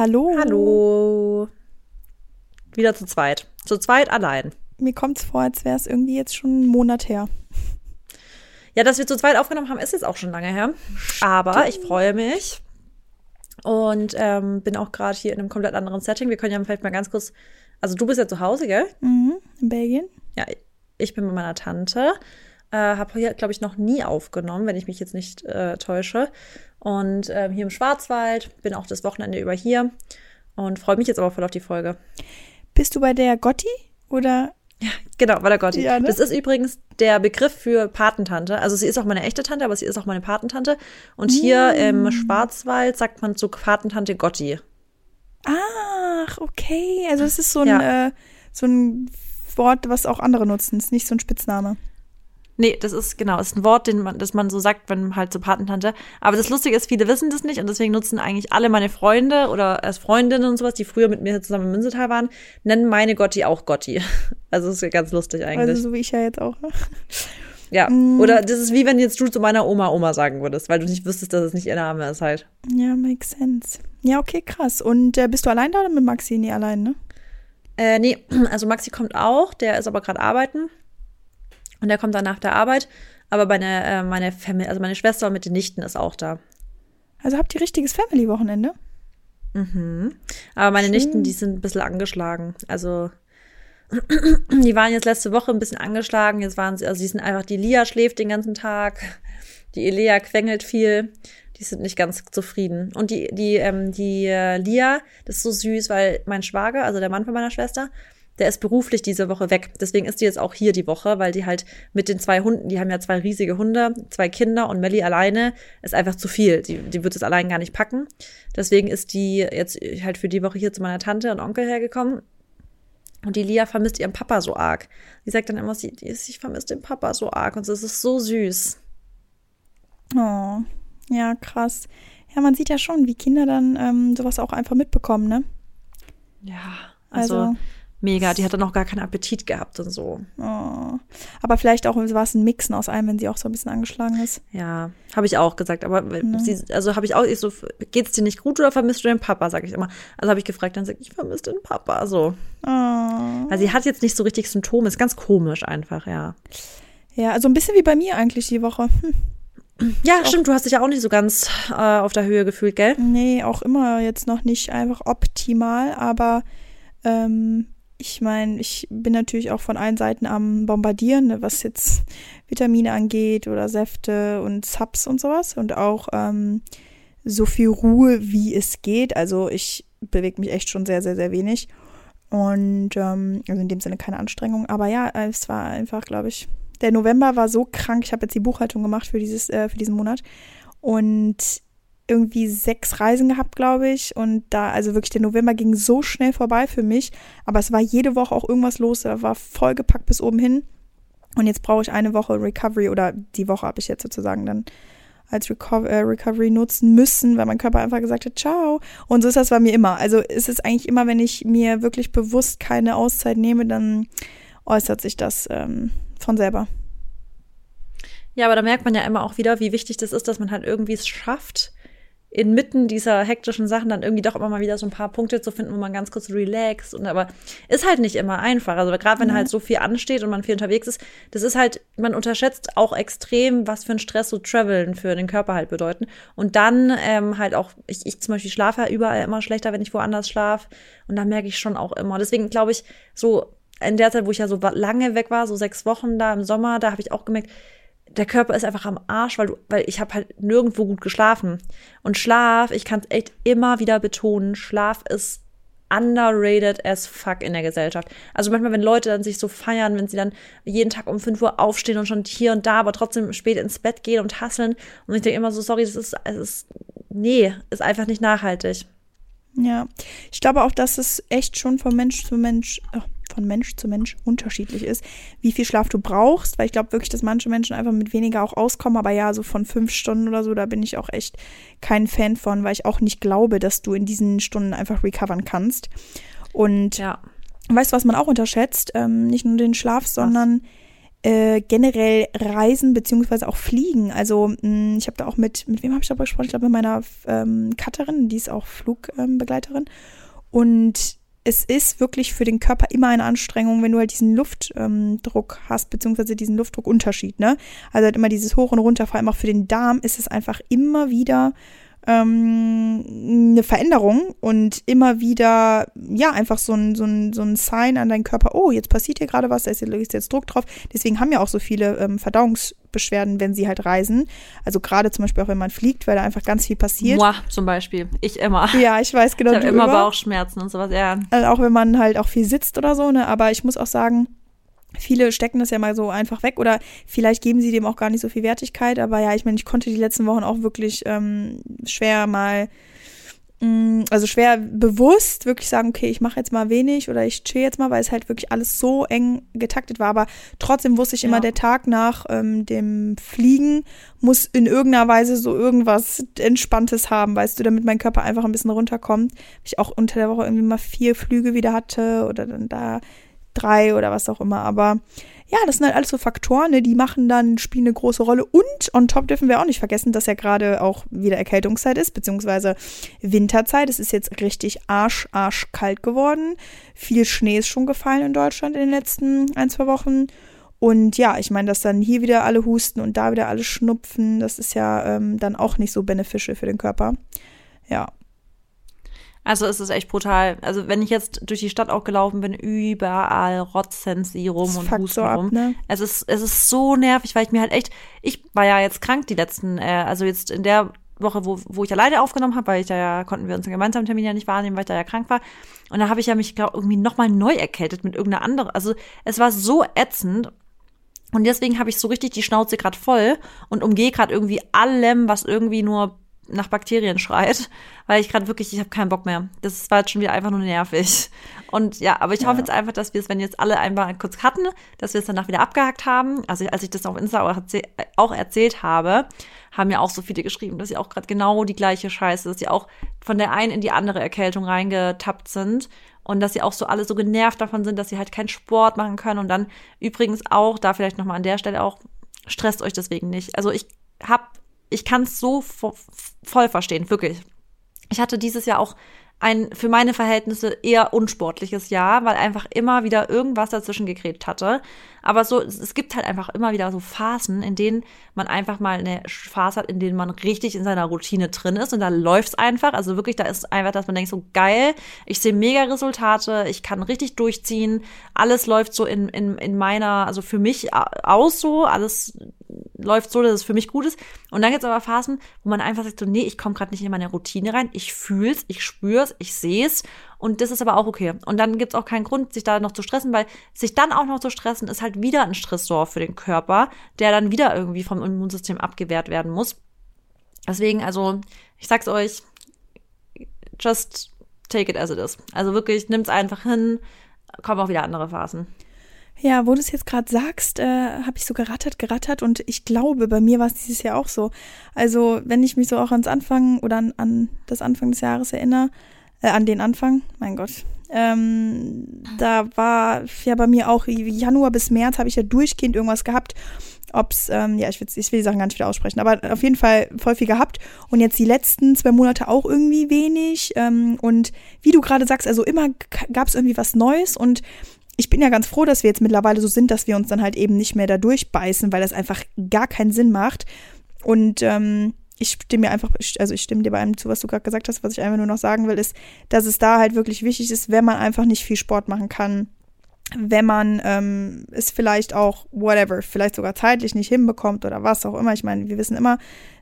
Hallo. Hallo. Wieder zu zweit. Zu zweit allein. Mir kommt es vor, als wäre es irgendwie jetzt schon einen Monat her. Ja, dass wir zu zweit aufgenommen haben, ist jetzt auch schon lange her. Aber ich freue mich. Und ähm, bin auch gerade hier in einem komplett anderen Setting. Wir können ja vielleicht mal ganz kurz. Also, du bist ja zu Hause, gell? Mhm, in Belgien. Ja, ich bin mit meiner Tante. Äh, habe hier, glaube ich, noch nie aufgenommen, wenn ich mich jetzt nicht äh, täusche. Und äh, hier im Schwarzwald, bin auch das Wochenende über hier und freue mich jetzt aber voll auf die Folge. Bist du bei der Gotti oder? Ja, genau, bei der Gotti. Ja, ne? Das ist übrigens der Begriff für Patentante. Also sie ist auch meine echte Tante, aber sie ist auch meine Patentante. Und hier Mm. im Schwarzwald sagt man zu Patentante Gotti. Ach, okay. Also es ist so ein, Ja. äh, so ein Wort, was auch andere nutzen. Es ist nicht so ein Spitzname. Nee, das ist genau, ist ein Wort, den man, das man so sagt, wenn halt so Patentante. Aber das Lustige ist, viele wissen das nicht und deswegen nutzen eigentlich alle meine Freunde oder als Freundinnen und sowas, die früher mit mir zusammen im Münzetal waren, nennen meine Gotti auch Gotti. Also das ist ja ganz lustig eigentlich. Also so wie ich ja jetzt auch. Ja. Mm. Oder das ist wie wenn jetzt du zu meiner Oma Oma sagen würdest, weil du nicht wüsstest, dass es nicht ihr Name ist halt. Ja, makes sense. Ja, okay, krass. Und äh, bist du allein da oder mit Maxi? Nee, allein, ne? Äh, nee, also Maxi kommt auch, der ist aber gerade arbeiten. Und der kommt dann nach der Arbeit. Aber meine, äh, meine Family, also meine Schwester mit den Nichten ist auch da. Also habt ihr richtiges Family-Wochenende? Mhm. Aber meine Schön. Nichten, die sind ein bisschen angeschlagen. Also, die waren jetzt letzte Woche ein bisschen angeschlagen. Jetzt waren sie, also die sind einfach, die Lia schläft den ganzen Tag. Die Elea quengelt viel. Die sind nicht ganz zufrieden. Und die, die, ähm, die äh, Lia, das ist so süß, weil mein Schwager, also der Mann von meiner Schwester, der ist beruflich diese Woche weg. Deswegen ist die jetzt auch hier die Woche, weil die halt mit den zwei Hunden, die haben ja zwei riesige Hunde, zwei Kinder und Melly alleine ist einfach zu viel. Die, die wird es allein gar nicht packen. Deswegen ist die jetzt halt für die Woche hier zu meiner Tante und Onkel hergekommen. Und die Lia vermisst ihren Papa so arg. Die sagt dann immer, sie, ich vermisse den Papa so arg. Und das ist so süß. Oh, ja, krass. Ja, man sieht ja schon, wie Kinder dann ähm, sowas auch einfach mitbekommen, ne? Ja, also, Also, mega. Die hat dann auch gar keinen Appetit gehabt und so. oh. Aber vielleicht auch war es ein Mixen aus allem, wenn sie auch so ein bisschen angeschlagen ist. Ja, habe ich auch gesagt. Aber sie, also habe ich auch, ich so, geht's dir nicht gut oder vermisst du den Papa, sage ich immer. Also habe ich gefragt, dann sagt ich vermisse den Papa, so. Oh. Weil sie hat jetzt nicht so richtig Symptome, ist ganz komisch einfach, ja. Ja, also ein bisschen wie bei mir eigentlich die Woche. Hm. Ja, stimmt, du hast dich ja auch nicht so ganz äh, auf der Höhe gefühlt, gell? Nee, auch immer jetzt noch nicht einfach optimal, aber ähm, ich meine, ich bin natürlich auch von allen Seiten am Bombardieren, ne, was jetzt Vitamine angeht oder Säfte und Subs und sowas und auch ähm, so viel Ruhe, wie es geht. Also ich bewege mich echt schon sehr, sehr, sehr wenig. Und ähm, also in dem Sinne keine Anstrengung. Aber ja, es war einfach, glaube ich, der November war so krank. Ich habe jetzt die Buchhaltung gemacht für dieses, äh, für diesen Monat. Und irgendwie sechs Reisen gehabt, glaube ich. Und da, also wirklich, der November ging so schnell vorbei für mich. Aber es war jede Woche auch irgendwas los. Da war vollgepackt bis oben hin. Und jetzt brauche ich eine Woche Recovery oder die Woche habe ich jetzt sozusagen dann als Reco äh, Recovery nutzen müssen, weil mein Körper einfach gesagt hat, ciao. Und so ist das bei mir immer. Also ist es eigentlich immer, wenn ich mir wirklich bewusst keine Auszeit nehme, dann äußert sich das ähm, von selber. Ja, aber da merkt man ja immer auch wieder, wie wichtig das ist, dass man halt irgendwie es schafft, inmitten dieser hektischen Sachen dann irgendwie doch immer mal wieder so ein paar Punkte zu finden, wo man ganz kurz relaxt und aber ist halt nicht immer einfach. Also gerade wenn Mhm. halt so viel ansteht und man viel unterwegs ist, das ist halt, man unterschätzt auch extrem, was für ein Stress so Traveln für den Körper halt bedeuten. Und dann ähm, halt auch, ich, ich zum Beispiel schlafe ja überall immer schlechter, wenn ich woanders schlafe. Und da merke ich schon auch immer. Deswegen glaube ich, so in der Zeit, wo ich ja so lange weg war, so sechs Wochen da im Sommer, da habe ich auch gemerkt, der Körper ist einfach am Arsch, weil du, weil ich habe halt nirgendwo gut geschlafen. Und Schlaf, ich kann es echt immer wieder betonen, Schlaf ist underrated as fuck in der Gesellschaft. Also manchmal, wenn Leute dann sich so feiern, wenn sie dann jeden Tag um 5 Uhr aufstehen und schon hier und da, aber trotzdem spät ins Bett gehen und hasseln. Und ich denke immer so, sorry, das ist, es ist, nee, ist einfach nicht nachhaltig. Ja, ich glaube auch, dass es echt schon von Mensch zu Mensch, äh, von Mensch zu Mensch unterschiedlich ist, wie viel Schlaf du brauchst, weil ich glaube wirklich, dass manche Menschen einfach mit weniger auch auskommen, aber ja, so von fünf Stunden oder so, da bin ich auch echt kein Fan von, weil ich auch nicht glaube, dass du in diesen Stunden einfach recovern kannst. Und Ja. weißt du, was man auch unterschätzt? Ähm, nicht nur den Schlaf, sondern äh, generell Reisen beziehungsweise auch Fliegen. Also mh, mm, ich habe da auch mit, mit wem habe ich darüber gesprochen? Ich glaube mit meiner ähm, Cutterin, die ist auch Flugbegleiterin. Ähm, und es ist wirklich für den Körper immer eine Anstrengung, wenn du halt diesen Luftdruck ähm, hast, beziehungsweise diesen Luftdruckunterschied, ne? Also halt immer dieses Hoch und runter, vor allem auch für den Darm ist es einfach immer wieder ähm, eine Veränderung und immer wieder, ja, einfach so ein, so, ein, so ein Sign an deinen Körper, oh, jetzt passiert hier gerade was, da ist jetzt Druck drauf. Deswegen haben ja auch so viele ähm, Verdauungsbeschwerden, wenn sie halt reisen. Also gerade zum Beispiel auch, wenn man fliegt, weil da einfach ganz viel passiert. Moi, zum Beispiel. Ich immer. Ja, ich weiß genau. Ich habe immer Bauchschmerzen und sowas, ja. Also auch wenn man halt auch viel sitzt oder so, ne, aber ich muss auch sagen, Viele stecken das ja mal so einfach weg oder vielleicht geben sie dem auch gar nicht so viel Wertigkeit. Aber ja, ich meine, ich konnte die letzten Wochen auch wirklich ähm, schwer mal, mh, mm, also schwer bewusst wirklich sagen, okay, ich mache jetzt mal wenig oder ich chill jetzt mal, weil es halt wirklich alles so eng getaktet war. Aber trotzdem wusste ich immer, ja. der Tag nach ähm, dem Fliegen muss in irgendeiner Weise so irgendwas Entspanntes haben, weißt du, damit mein Körper einfach ein bisschen runterkommt. Ich auch unter der Woche irgendwie mal vier Flüge wieder hatte oder dann da drei oder was auch immer. Aber ja, das sind halt alles so Faktoren, ne, die machen dann, spielen eine große Rolle. Und on top dürfen wir auch nicht vergessen, dass ja gerade auch wieder Erkältungszeit ist, beziehungsweise Winterzeit. Es ist jetzt richtig arsch, arsch kalt geworden. Viel Schnee ist schon gefallen in Deutschland in den letzten ein, zwei Wochen. Und ja, ich meine, dass dann hier wieder alle husten und da wieder alle schnupfen, das ist ja ähm, dann auch nicht so beneficial für den Körper. Ja, also es ist echt brutal. Also wenn ich jetzt durch die Stadt auch gelaufen bin, überall Rotzsensirum und Husten so rum. Ne? Es ist es ist so nervig, weil ich mir halt echt, ich war ja jetzt krank die letzten, äh, also jetzt in der Woche, wo, wo ich alleine aufgenommen habe, weil ich da ja, konnten wir unseren gemeinsamen Termin ja nicht wahrnehmen, weil ich da ja krank war. Und da habe ich ja mich, glaube irgendwie nochmal neu erkältet mit irgendeiner anderen. Also es war so ätzend. Und deswegen habe ich so richtig die Schnauze gerade voll und umgehe gerade irgendwie allem, was irgendwie nur nach Bakterien schreit, weil ich gerade wirklich, ich habe keinen Bock mehr. Das war jetzt schon wieder einfach nur nervig. Und ja, aber ich hoffe jetzt einfach, dass wir es, wenn jetzt alle einmal kurz hatten, dass wir es danach wieder abgehakt haben. Also als ich das auf Insta auch erzählt habe, haben ja auch so viele geschrieben, dass sie auch gerade genau die gleiche Scheiße, dass sie auch von der einen in die andere Erkältung reingetappt sind und dass sie auch so alle so genervt davon sind, dass sie halt keinen Sport machen können und dann übrigens auch, da vielleicht nochmal an der Stelle auch, stresst euch deswegen nicht. Also ich habe ich kann es so voll verstehen, wirklich. Ich hatte dieses Jahr auch ein für meine Verhältnisse eher unsportliches Jahr, weil einfach immer wieder irgendwas dazwischen gekrebt hatte. Aber so, es gibt halt einfach immer wieder so Phasen, in denen man einfach mal eine Phase hat, in denen man richtig in seiner Routine drin ist und da läuft's einfach. Also wirklich, da ist einfach, dass man denkt, so geil, ich sehe mega Resultate, ich kann richtig durchziehen, alles läuft so in, in, in meiner, also für mich aus so, alles läuft so, dass es für mich gut ist. Und dann gibt es aber Phasen, wo man einfach sagt, so, nee, ich komme gerade nicht in meine Routine rein. Ich fühl's, ich spür's, ich seh's. Und das ist aber auch okay. Und dann gibt es auch keinen Grund, sich da noch zu stressen, weil sich dann auch noch zu stressen, ist halt wieder ein Stressor für den Körper, der dann wieder irgendwie vom Immunsystem abgewehrt werden muss. Deswegen, also, ich sag's euch, just take it as it is. Also wirklich, nimm's einfach hin, kommen auch wieder andere Phasen. Ja, wo du es jetzt gerade sagst, äh, habe ich so gerattert, gerattert und ich glaube, bei mir war es dieses Jahr auch so. Also, wenn ich mich so auch ans Anfang oder an, an das Anfang des Jahres erinnere, äh, an den Anfang, mein Gott, ähm, da war ja bei mir auch Januar bis März habe ich ja durchgehend irgendwas gehabt. Ob's, ähm, ja, ich will, ich will die Sachen gar nicht wieder aussprechen, aber auf jeden Fall voll viel gehabt. Und jetzt die letzten zwei Monate auch irgendwie wenig. Ähm, und wie du gerade sagst, also immer gab es irgendwie was Neues und ich bin ja ganz froh, dass wir jetzt mittlerweile so sind, dass wir uns dann halt eben nicht mehr da durchbeißen, weil das einfach gar keinen Sinn macht. Und ähm, ich stimme mir einfach, also ich stimme dir bei allem zu, was du gerade gesagt hast. Was ich einfach nur noch sagen will, ist, dass es da halt wirklich wichtig ist, wenn man einfach nicht viel Sport machen kann, wenn man ähm, es vielleicht auch, whatever, vielleicht sogar zeitlich nicht hinbekommt oder was auch immer. Ich meine, wir wissen immer,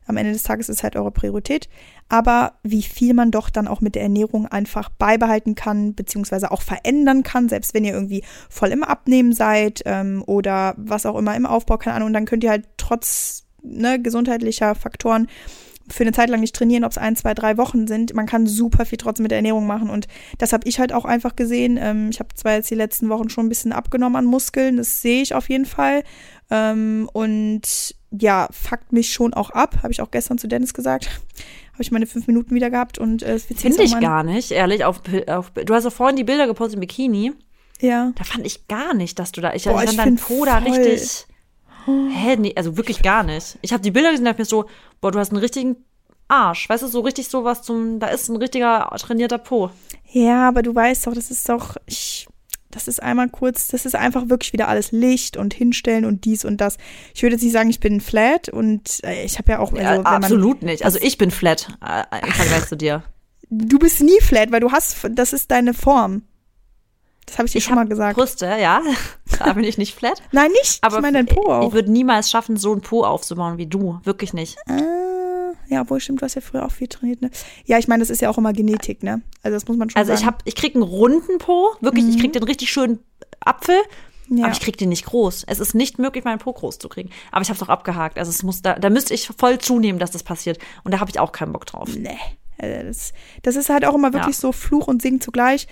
am Ende des Tages ist halt eure Priorität. Aber wie viel man doch dann auch mit der Ernährung einfach beibehalten kann, beziehungsweise auch verändern kann, selbst wenn ihr irgendwie voll im Abnehmen seid ähm, oder was auch immer im Aufbau, keine Ahnung, dann könnt ihr halt trotz ne, gesundheitlicher Faktoren für eine Zeit lang nicht trainieren, ob es ein, zwei, drei Wochen sind. Man kann super viel trotzdem mit der Ernährung machen. Und das habe ich halt auch einfach gesehen. Ähm, ich habe zwar jetzt die letzten Wochen schon ein bisschen abgenommen an Muskeln, das sehe ich auf jeden Fall. Ähm, und ja, fuckt mich schon auch ab, habe ich auch gestern zu Dennis gesagt. habe ich meine fünf Minuten wieder gehabt und äh, Finde ich gar nicht, ehrlich. Auf, auf, du hast ja vorhin die Bilder gepostet im Bikini. Ja. Da fand ich gar nicht, dass du da, ich, Boah, ich fand dein find Po da richtig, hä, nee, also wirklich gar nicht. Ich habe die Bilder gesehen, da dachte ich mir so, boah, du hast einen richtigen Arsch, weißt du, so richtig sowas zum, da ist ein richtiger trainierter Po. Ja, aber du weißt doch, das ist doch, ich, das ist einmal kurz, das ist einfach wirklich wieder alles Licht und hinstellen und dies und das. Ich würde jetzt nicht sagen, ich bin flat und äh, ich habe ja auch, also, Ja, wenn man, absolut nicht. Also ich bin flat äh, im Vergleich zu dir. du bist nie flat, weil du hast, das ist deine Form. Das habe ich dir Ich schon mal gesagt. Brüste, ja, da bin ich nicht flat. Nein, nicht. Aber ich meine dein Po ich auch. würde niemals schaffen, so ein Po aufzubauen wie du. Wirklich nicht. Ah, ja, obwohl stimmt, du hast ja früher auch viel trainiert, ne? Ja, ich meine, das ist ja auch immer Genetik, ne? Also das muss man schon Also sagen. ich habe, ich krieg einen runden Po, wirklich, ich krieg den richtig schönen Apfel, ja. aber ich krieg den nicht groß. Es ist nicht möglich, meinen Po groß zu kriegen. Aber ich habe es auch abgehakt. Also es muss da, da müsste ich voll zunehmen, dass das passiert. Und da habe ich auch keinen Bock drauf. Nee. Also Das, das ist halt auch immer wirklich Ja. so Fluch und Segen zugleich.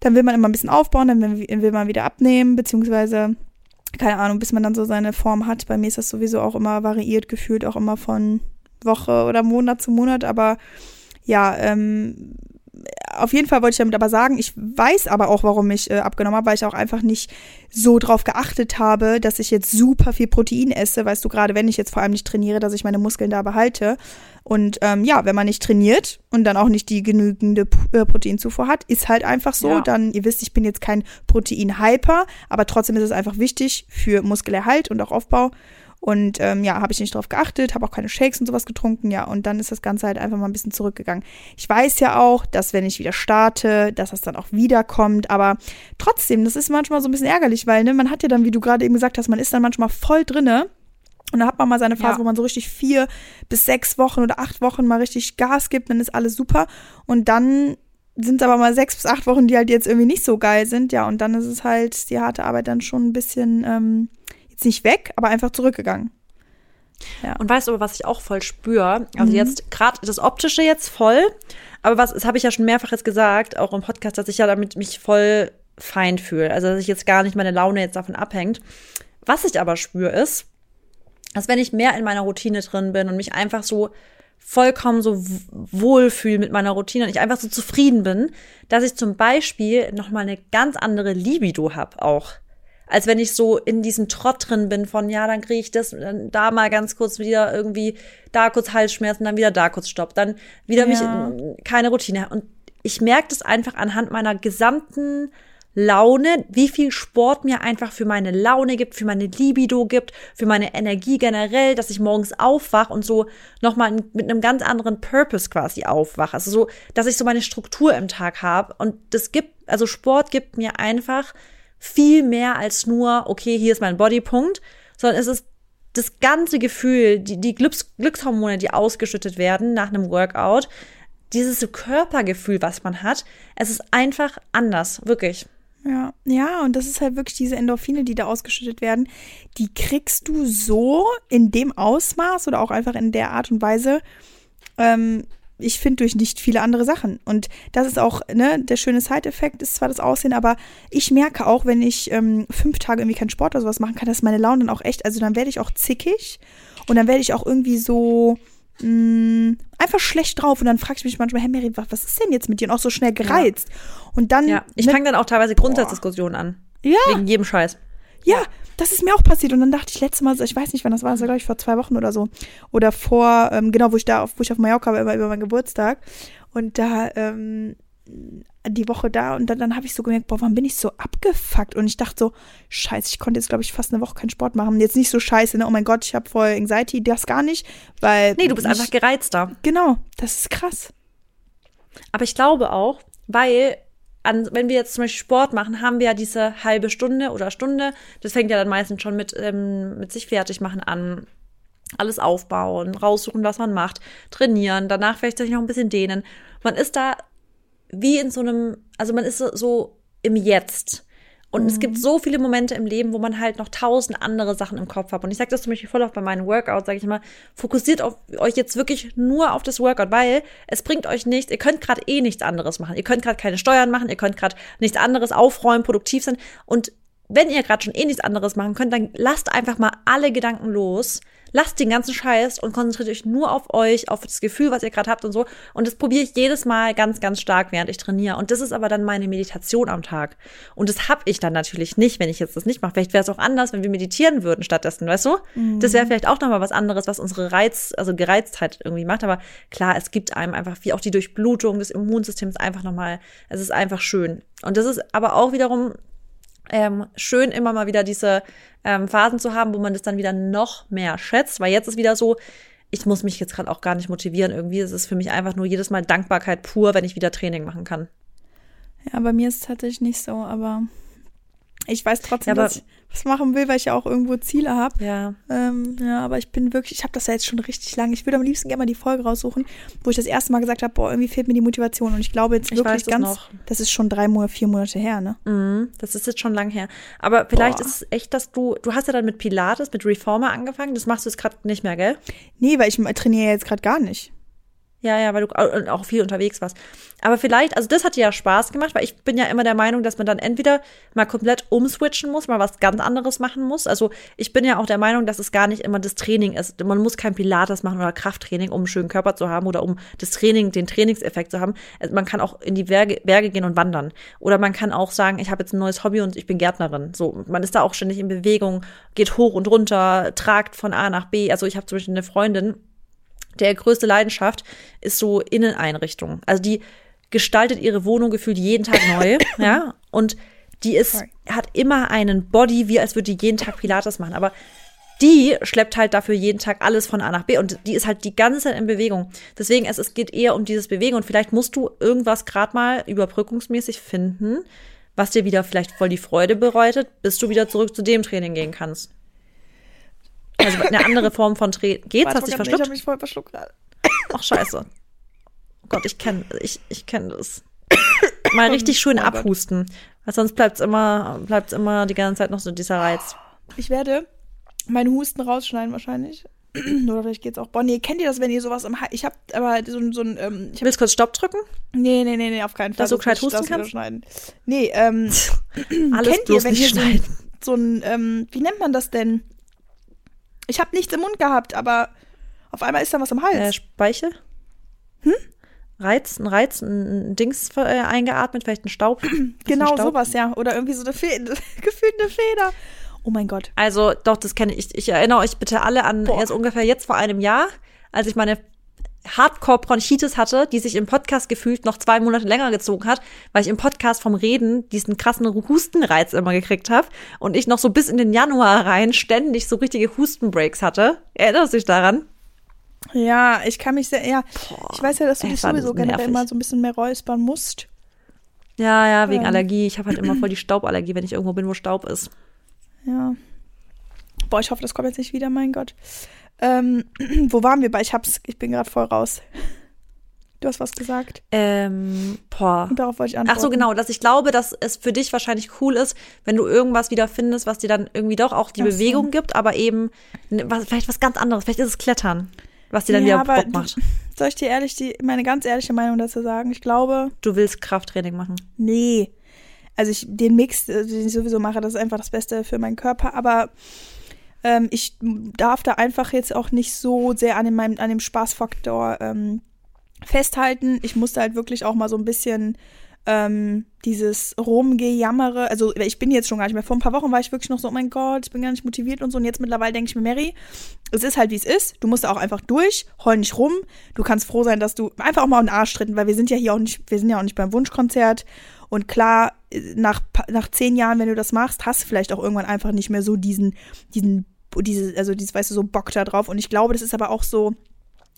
Dann will man immer ein bisschen aufbauen, dann will, man wieder abnehmen, beziehungsweise, keine Ahnung, bis man dann so seine Form hat. Bei mir ist das sowieso auch immer variiert, gefühlt auch immer von Woche oder Monat zu Monat. Aber ja, ähm, auf jeden Fall wollte ich damit aber sagen, ich weiß aber auch, warum ich äh, abgenommen habe, weil ich auch einfach nicht so drauf geachtet habe, dass ich jetzt super viel Protein esse, weißt du, gerade wenn ich jetzt vor allem nicht trainiere, dass ich meine Muskeln da behalte. Und ähm, ja, wenn man nicht trainiert und dann auch nicht die genügende äh, Proteinzufuhr hat, ist halt einfach so. Ja. Dann, ihr wisst, ich bin jetzt kein Protein-Hyper, aber trotzdem ist es einfach wichtig für Muskelerhalt und auch Aufbau. Und ähm, ja, habe ich nicht drauf geachtet, habe auch keine Shakes und sowas getrunken, ja, und dann ist das Ganze halt einfach mal ein bisschen zurückgegangen. Ich weiß ja auch, dass wenn ich wieder starte, dass das dann auch wiederkommt, aber trotzdem, das ist manchmal so ein bisschen ärgerlich, weil ne, man hat ja dann, wie du gerade eben gesagt hast, man ist dann manchmal voll drinne und dann hat man mal seine Phase, Ja. wo man so richtig vier bis sechs Wochen oder acht Wochen mal richtig Gas gibt, dann ist alles super. Und dann sind es aber mal sechs bis acht Wochen, die halt jetzt irgendwie nicht so geil sind. Ja, und dann ist es halt die harte Arbeit dann schon ein bisschen, ähm, jetzt nicht weg, aber einfach zurückgegangen. Und weißt du, aber was ich auch voll spüre? Also Mhm. jetzt gerade das Optische jetzt voll, aber was, das habe ich ja schon mehrfach jetzt gesagt, auch im Podcast, dass ich ja damit mich voll fein fühle. Also dass ich jetzt gar nicht meine Laune jetzt davon abhängt. Was ich aber spüre ist, dass wenn ich mehr in meiner Routine drin bin und mich einfach so vollkommen so wohlfühle mit meiner Routine und ich einfach so zufrieden bin, dass ich zum Beispiel noch mal eine ganz andere Libido habe auch. Als wenn ich so in diesem Trott drin bin von, ja, dann kriege ich das, dann da mal ganz kurz wieder irgendwie, da kurz Halsschmerzen, dann wieder da kurz Stopp, dann wieder Ja. mich, keine Routine. Und ich merke das einfach anhand meiner gesamten Laune, wie viel Sport mir einfach für meine Laune gibt, für meine Libido gibt, für meine Energie generell, dass ich morgens aufwache und so nochmal mit einem ganz anderen Purpose quasi aufwache. Also so, dass ich so meine Struktur im Tag habe. Und das gibt, also Sport gibt mir einfach viel mehr als nur, okay, hier ist mein Bodypunkt, sondern es ist das ganze Gefühl, die, die Glücks, Glückshormone, die ausgeschüttet werden nach einem Workout, dieses Körpergefühl, was man hat, es ist einfach anders, wirklich. Ja, ja, und das ist halt wirklich diese Endorphine, die da ausgeschüttet werden, die kriegst du so in dem Ausmaß oder auch einfach in der Art und Weise, ähm, ich finde, durch nicht viele andere Sachen. Und das ist auch, ne, der schöne Side-Effekt ist zwar das Aussehen, aber ich merke auch, wenn ich ähm, fünf Tage irgendwie keinen Sport oder sowas machen kann, dass meine Laune dann auch echt, also dann werde ich auch zickig und dann werde ich auch irgendwie so mh, einfach schlecht drauf und dann frage ich mich manchmal, hey Mary, was ist denn jetzt mit dir? Und auch so schnell gereizt. Und dann Ja, ich fange dann auch teilweise Grundsatzdiskussionen an. Ja. Wegen jedem Scheiß. Ja, das ist mir auch passiert. Und dann dachte ich letztes Mal, ich weiß nicht, wann das war, das war, glaube ich, vor zwei Wochen oder so. Oder vor, ähm, genau, wo ich da, auf, wo ich auf Mallorca war, über, über meinen Geburtstag. Und da, ähm, die Woche da und dann, dann habe ich so gemerkt, boah, warum bin ich so abgefuckt? Und ich dachte so, scheiße, ich konnte jetzt, glaube ich, fast eine Woche keinen Sport machen. Jetzt nicht so scheiße, ne? Oh mein Gott, ich habe voll Anxiety, das gar nicht, weil. Nee, du bist ich, einfach gereizter. Genau, das ist krass. Aber ich glaube auch, weil an, wenn wir jetzt zum Beispiel Sport machen, haben wir ja diese halbe Stunde oder Stunde. Das fängt ja dann meistens schon mit, ähm, mit sich fertig machen an. Alles aufbauen, raussuchen, was man macht, trainieren, danach vielleicht sich noch ein bisschen dehnen. Man ist da wie in so einem, also man ist so, so im Jetzt. Und es gibt so viele Momente im Leben, wo man halt noch tausend andere Sachen im Kopf hat. Und ich sage das zum Beispiel voll oft bei meinen Workouts, sage ich immer, fokussiert auf euch jetzt wirklich nur auf das Workout, weil es bringt euch nichts, ihr könnt gerade eh nichts anderes machen. Ihr könnt gerade keine Steuern machen, ihr könnt gerade nichts anderes aufräumen, produktiv sein. Und wenn ihr gerade schon eh nichts anderes machen könnt, dann lasst einfach mal alle Gedanken los. Lasst den ganzen Scheiß und konzentriert euch nur auf euch, auf das Gefühl, was ihr gerade habt und so. Und das probiere ich jedes Mal ganz, ganz stark, während ich trainiere. Und das ist aber dann meine Meditation am Tag. Und das habe ich dann natürlich nicht, wenn ich jetzt das nicht mache. Vielleicht wäre es auch anders, wenn wir meditieren würden stattdessen, weißt du? Mhm. Das wäre vielleicht auch nochmal was anderes, was unsere Reiz, also Gereiztheit irgendwie macht. Aber klar, es gibt einem einfach, wie auch die Durchblutung des Immunsystems einfach nochmal, es ist einfach schön. Und das ist aber auch wiederum ähm, schön, immer mal wieder diese ähm, Phasen zu haben, wo man das dann wieder noch mehr schätzt, weil jetzt ist wieder so, ich muss mich jetzt gerade auch gar nicht motivieren. Irgendwie ist es für mich einfach nur jedes Mal Dankbarkeit pur, wenn ich wieder Training machen kann. Ja, bei mir ist es tatsächlich nicht so, aber ich weiß trotzdem, ja, dass ich was machen will, weil ich ja auch irgendwo Ziele habe. Ja. Ähm, ja, aber ich bin wirklich, ich habe das ja jetzt schon richtig lange. Ich würde am liebsten gerne mal die Folge raussuchen, wo ich das erste Mal gesagt habe, boah, irgendwie fehlt mir die Motivation. Und ich glaube jetzt ich wirklich ganz, noch. das ist schon drei Monate, vier Monate her, ne? Mhm, das ist jetzt schon lang her. Aber vielleicht boah. ist es echt, dass du, du hast ja dann mit Pilates, mit Reformer angefangen. Das machst du jetzt gerade nicht mehr, gell? Nee, weil ich trainiere jetzt gerade gar nicht. Ja, ja, weil du auch viel unterwegs warst. Aber vielleicht, also das hat dir ja Spaß gemacht, weil ich bin ja immer der Meinung, dass man dann entweder mal komplett umswitchen muss, mal was ganz anderes machen muss. Also ich bin ja auch der Meinung, dass es gar nicht immer das Training ist. Man muss kein Pilates machen oder Krafttraining, um einen schönen Körper zu haben oder um das Training, den Trainingseffekt zu haben. Also man kann auch in die Berge, Berge gehen und wandern. Oder man kann auch sagen, ich habe jetzt ein neues Hobby und ich bin Gärtnerin. So, man ist da auch ständig in Bewegung, geht hoch und runter, tragt von A nach B. Also ich habe zum Beispiel eine Freundin, der größte Leidenschaft ist so Inneneinrichtung. Also die gestaltet ihre Wohnung gefühlt jeden Tag neu, ja, und die ist, Sorry. hat immer einen Body, wie als würde die jeden Tag Pilates machen, aber die schleppt halt dafür jeden Tag alles von A nach B und die ist halt die ganze Zeit in Bewegung. Deswegen, es, es geht eher um dieses Bewegen und vielleicht musst du irgendwas gerade mal überbrückungsmäßig finden, was dir wieder vielleicht voll die Freude bereitet, bis du wieder zurück zu dem Training gehen kannst. Also eine andere Form von Training. Geht's? Warte, Hast du dich verschluckt? Ich hab mich voll verschluckt gerade. Ach, scheiße. Oh Gott, ich kenne ich, ich kenn das. Mal richtig schön oh abhusten. Weil sonst bleibt's immer, bleibt's immer die ganze Zeit noch so dieser Reiz. Ich werde meinen Husten rausschneiden wahrscheinlich. Oder vielleicht geht's auch. Bonnie, kennt ihr das, wenn ihr sowas im Hals. Ich hab aber so, so ein. Ähm, ich Willst du kurz Stopp drücken? Nee, nee, nee, nee, auf keinen Fall. Dass du gescheit husten kannst? Schneiden. Nee, ähm. Alles kennt ihr, wenn ihr so ein, so ein, ähm, wie nennt man das denn? Ich habe nichts im Mund gehabt, aber auf einmal ist da was im Hals. Äh, Speichel? Hm? Reiz, ein Reiz, ein Dings äh, eingeatmet, vielleicht ein Staub. genau, ein Staub? sowas, ja. Oder irgendwie so eine Feder, gefühlt eine Feder. Oh mein Gott. Also, doch, das kenne ich. Ich erinnere euch bitte alle an Boah. erst ungefähr jetzt vor einem Jahr, als ich meine Hardcore-Bronchitis hatte, die sich im Podcast gefühlt noch zwei Monate länger gezogen hat, weil ich im Podcast vom Reden diesen krassen Hustenreiz immer gekriegt habe und ich noch so bis in den Januar rein ständig so richtige Hustenbreaks hatte. Erinnerst du dich daran? Ja, ich kann mich sehr, ja, Boah, ich weiß ja, dass du dich sowieso generell immer so ein bisschen mehr räuspern musst. Ja, ja, wegen ähm. Allergie. Ich habe halt immer voll die Stauballergie, wenn ich irgendwo bin, wo Staub ist. Ja. Boah, ich hoffe, das kommt jetzt nicht wieder, mein Gott. Ähm, wo waren wir bei? Ich hab's, ich bin gerade voll raus. Du hast was gesagt. Ähm, boah. Und darauf wollte ich antworten. Ach so, genau, dass ich glaube, dass es für dich wahrscheinlich cool ist, wenn du irgendwas wieder findest, was dir dann irgendwie doch auch die Ach Bewegung so. gibt, aber eben was, vielleicht was ganz anderes. Vielleicht ist es Klettern, was dir dann ja, wieder Bock macht. Soll ich dir ehrlich die, meine ganz ehrliche Meinung dazu sagen? Ich glaube. Du willst Krafttraining machen. Nee. Also ich, den Mix, äh, den ich sowieso mache, das ist einfach das Beste für meinen Körper, aber ähm, ich darf da einfach jetzt auch nicht so sehr an, dem, an dem Spaßfaktor ähm, festhalten. Ich musste halt wirklich auch mal so ein bisschen ähm, dieses Rumgejammere, also ich bin jetzt schon gar nicht mehr. Vor ein paar Wochen war ich wirklich noch so, oh mein Gott, ich bin gar nicht motiviert und so. Und jetzt mittlerweile denke ich mir, Mary, es ist halt wie es ist. Du musst da auch einfach durch, heul nicht rum. Du kannst froh sein, dass du einfach auch mal einen Arsch treten, weil wir sind ja hier auch nicht, wir sind ja auch nicht beim Wunschkonzert. Und klar, nach, nach zehn Jahren, wenn du das machst, hast du vielleicht auch irgendwann einfach nicht mehr so diesen, diesen, diese, also dieses, weißt du, so Bock da drauf. Und ich glaube, das ist aber auch so,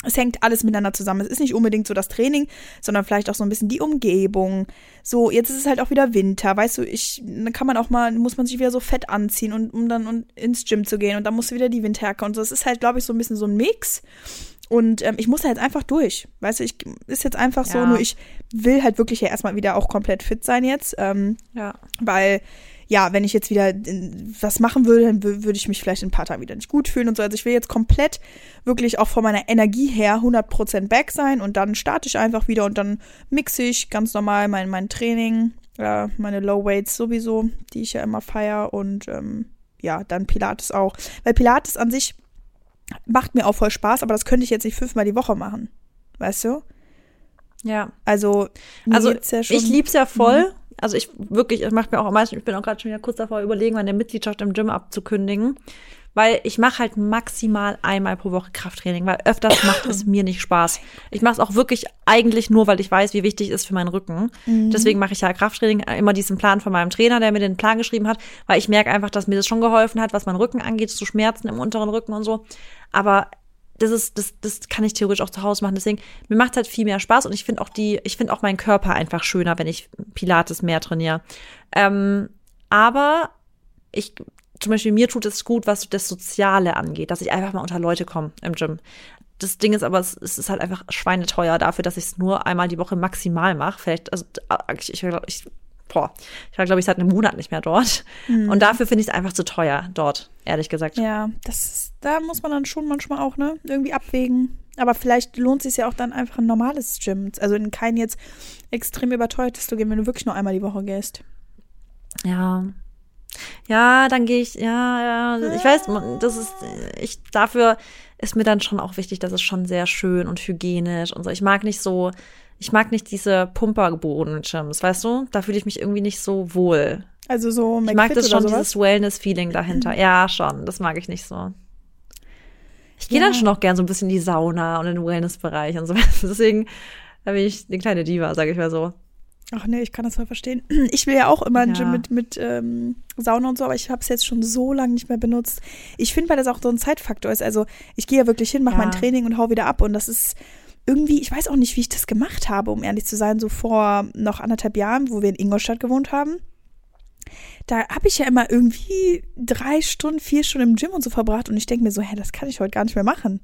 es hängt alles miteinander zusammen. Es ist nicht unbedingt so das Training, sondern vielleicht auch so ein bisschen die Umgebung. So, jetzt ist es halt auch wieder Winter, weißt du, ich, dann kann man auch mal, muss man sich wieder so fett anziehen und um dann und ins Gym zu gehen und dann musst du wieder die Windjacke und so. Es ist halt, glaube ich, so ein bisschen so ein Mix. Und ähm, ich muss da jetzt einfach durch. Weißt du, ich ist jetzt einfach ja. so, nur ich will halt wirklich ja erstmal wieder auch komplett fit sein jetzt. Ähm, ja. Weil ja, wenn ich jetzt wieder was machen würde, dann würde ich mich vielleicht in ein paar Tagen wieder nicht gut fühlen und so. Also ich will jetzt komplett wirklich auch von meiner Energie her 100% back sein und dann starte ich einfach wieder und dann mixe ich ganz normal mein, mein Training, äh, meine Low Weights sowieso, die ich ja immer feiere und ähm, ja, dann Pilates auch. Weil Pilates an sich macht mir auch voll Spaß, aber das könnte ich jetzt nicht fünfmal die Woche machen. Weißt du? Ja. Also, also ja ich lieb's ja voll. Also ich wirklich, es macht mir auch am meisten, ich bin auch gerade schon wieder kurz davor überlegen, meine Mitgliedschaft im Gym abzukündigen weil ich mache halt maximal einmal pro Woche Krafttraining, weil öfters macht es mir nicht Spaß. Ich mache es auch wirklich eigentlich nur, weil ich weiß, wie wichtig es ist für meinen Rücken. Mhm. Deswegen mache ich ja Krafttraining immer diesen Plan von meinem Trainer, der mir den Plan geschrieben hat, weil ich merke einfach, dass mir das schon geholfen hat, was mein Rücken angeht, zu Schmerzen im unteren Rücken und so. Aber das ist, das, das kann ich theoretisch auch zu Hause machen. Deswegen, mir macht halt viel mehr Spaß und ich finde auch die, ich finde auch meinen Körper einfach schöner, wenn ich Pilates mehr trainiere. Ähm, aber ich zum Beispiel mir tut es gut, was das Soziale angeht, dass ich einfach mal unter Leute komme im Gym. Das Ding ist aber, es, ist halt einfach schweineteuer dafür, dass ich es nur einmal die Woche maximal mache. Vielleicht, also ich, ich, ich boah, ich war, glaube ich, seit einem Monat nicht mehr dort. Mhm. Und dafür finde ich es einfach zu teuer dort, ehrlich gesagt. Ja, das da muss man dann schon manchmal auch, ne, irgendwie abwägen. Aber vielleicht lohnt es sich ja auch dann einfach ein normales Gym. Also in kein jetzt extrem überteuertes zu gehen, wenn du wirklich nur einmal die Woche gehst. Ja, ja, dann gehe ich, ja, ja, ich weiß, das ist, ich, dafür ist mir dann schon auch wichtig, dass es schon sehr schön und hygienisch und so. Ich mag nicht so, ich mag nicht diese Pumperboden-Gyms, weißt du? Da fühle ich mich irgendwie nicht so wohl. Also so McFit Ich mag das schon, dieses Wellness-Feeling dahinter. Ja, schon, das mag ich nicht so. Ich gehe ja. dann schon auch gern so ein bisschen in die Sauna und in den Wellness-Bereich und so. Deswegen, da bin ich eine kleine Diva, sage ich mal so. Ach nee, ich kann das voll verstehen. Ich will ja auch immer ein ja. Gym mit, mit ähm, Sauna und so, aber ich habe es jetzt schon so lange nicht mehr benutzt. Ich finde, weil das auch so ein Zeitfaktor ist. Also ich gehe ja wirklich hin, mache ja. mein Training und hau wieder ab. Und das ist irgendwie, ich weiß auch nicht, wie ich das gemacht habe, um ehrlich zu sein, so vor noch anderthalb Jahren, wo wir in Ingolstadt gewohnt haben. Da habe ich ja immer irgendwie drei Stunden, vier Stunden im Gym und so verbracht. Und ich denke mir so, hä, das kann ich heute gar nicht mehr machen.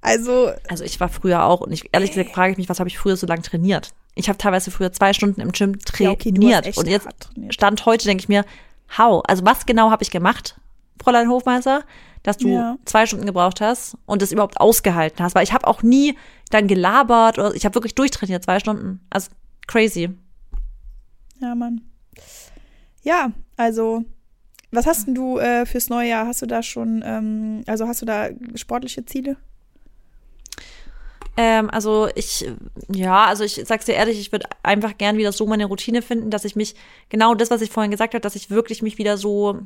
Also. Also ich war früher auch und ich ehrlich gesagt frage ich mich, was habe ich früher so lange trainiert? Ich habe teilweise früher zwei Stunden im Gym trainiert. Ja, okay, und jetzt Stand heute denke ich mir, how? Also was genau habe ich gemacht, Fräulein Hofmeister, dass du ja. zwei Stunden gebraucht hast und das überhaupt ausgehalten hast? Weil ich habe auch nie dann gelabert oder ich habe wirklich durchtrainiert, zwei Stunden. Also crazy. Ja, Mann. Ja, also was hast denn du äh, fürs neue Jahr? Hast du da schon, ähm, also hast du da sportliche Ziele? Ähm, also ich, ja, also ich sag's dir ehrlich, ich würde einfach gern wieder so meine Routine finden, dass ich mich, genau das, was ich vorhin gesagt habe, dass ich wirklich mich wieder so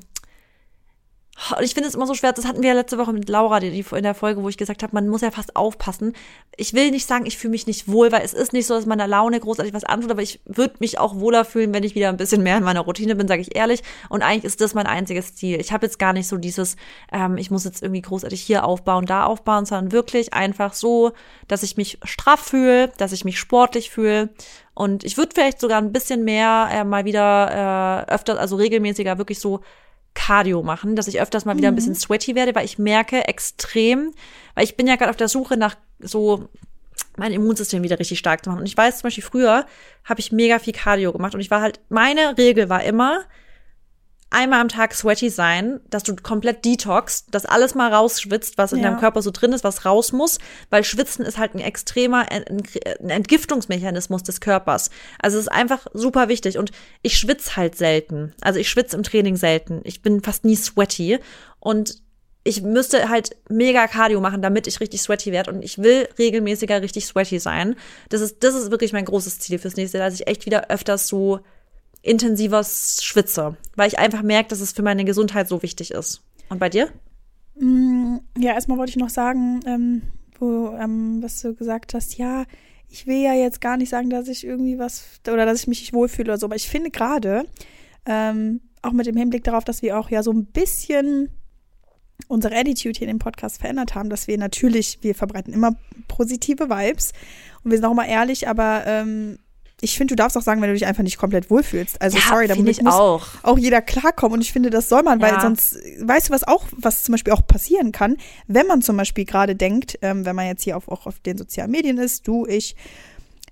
ich finde es immer so schwer, das hatten wir ja letzte Woche mit Laura die, in der Folge, wo ich gesagt habe, man muss ja fast aufpassen. Ich will nicht sagen, ich fühle mich nicht wohl, weil es ist nicht so, dass meiner Laune großartig was antut, aber ich würde mich auch wohler fühlen, wenn ich wieder ein bisschen mehr in meiner Routine bin, sage ich ehrlich. Und eigentlich ist das mein einziges Ziel. Ich habe jetzt gar nicht so dieses, ähm, ich muss jetzt irgendwie großartig hier aufbauen, da aufbauen, sondern wirklich einfach so, dass ich mich straff fühle, dass ich mich sportlich fühle. Und ich würde vielleicht sogar ein bisschen mehr äh, mal wieder äh, öfter, also regelmäßiger wirklich so Cardio machen, dass ich öfters mal wieder ein bisschen mhm. sweaty werde, weil ich merke extrem, weil ich bin ja gerade auf der Suche nach so mein Immunsystem wieder richtig stark zu machen. Und ich weiß zum Beispiel früher habe ich mega viel Cardio gemacht und ich war halt, meine Regel war immer, einmal am Tag sweaty sein, dass du komplett detox, dass alles mal rausschwitzt, was in ja. deinem Körper so drin ist, was raus muss, weil Schwitzen ist halt ein extremer ein Entgiftungsmechanismus des Körpers. Also es ist einfach super wichtig und ich schwitze halt selten. Also ich schwitze im Training selten. Ich bin fast nie sweaty und ich müsste halt mega Cardio machen, damit ich richtig sweaty werde und ich will regelmäßiger richtig sweaty sein. Das ist das ist wirklich mein großes Ziel fürs nächste Jahr, dass ich echt wieder öfters so intensiver schwitze, weil ich einfach merke, dass es für meine Gesundheit so wichtig ist. Und bei dir? Mm, ja, erstmal wollte ich noch sagen, ähm, wo, ähm, was du gesagt hast, ja, ich will ja jetzt gar nicht sagen, dass ich irgendwie was oder dass ich mich nicht wohlfühle oder so, aber ich finde gerade, ähm, auch mit dem Hinblick darauf, dass wir auch ja so ein bisschen unsere Attitude hier in dem Podcast verändert haben, dass wir natürlich, wir verbreiten immer positive Vibes und wir sind auch immer ehrlich, aber ähm, ich finde, du darfst auch sagen, wenn du dich einfach nicht komplett wohlfühlst. Also ja, sorry, da muss auch. auch jeder klarkommen. Und ich finde, das soll man, ja. weil sonst, weißt du, was auch, was zum Beispiel auch passieren kann, wenn man zum Beispiel gerade denkt, ähm, wenn man jetzt hier auf, auch auf den sozialen Medien ist, du, ich,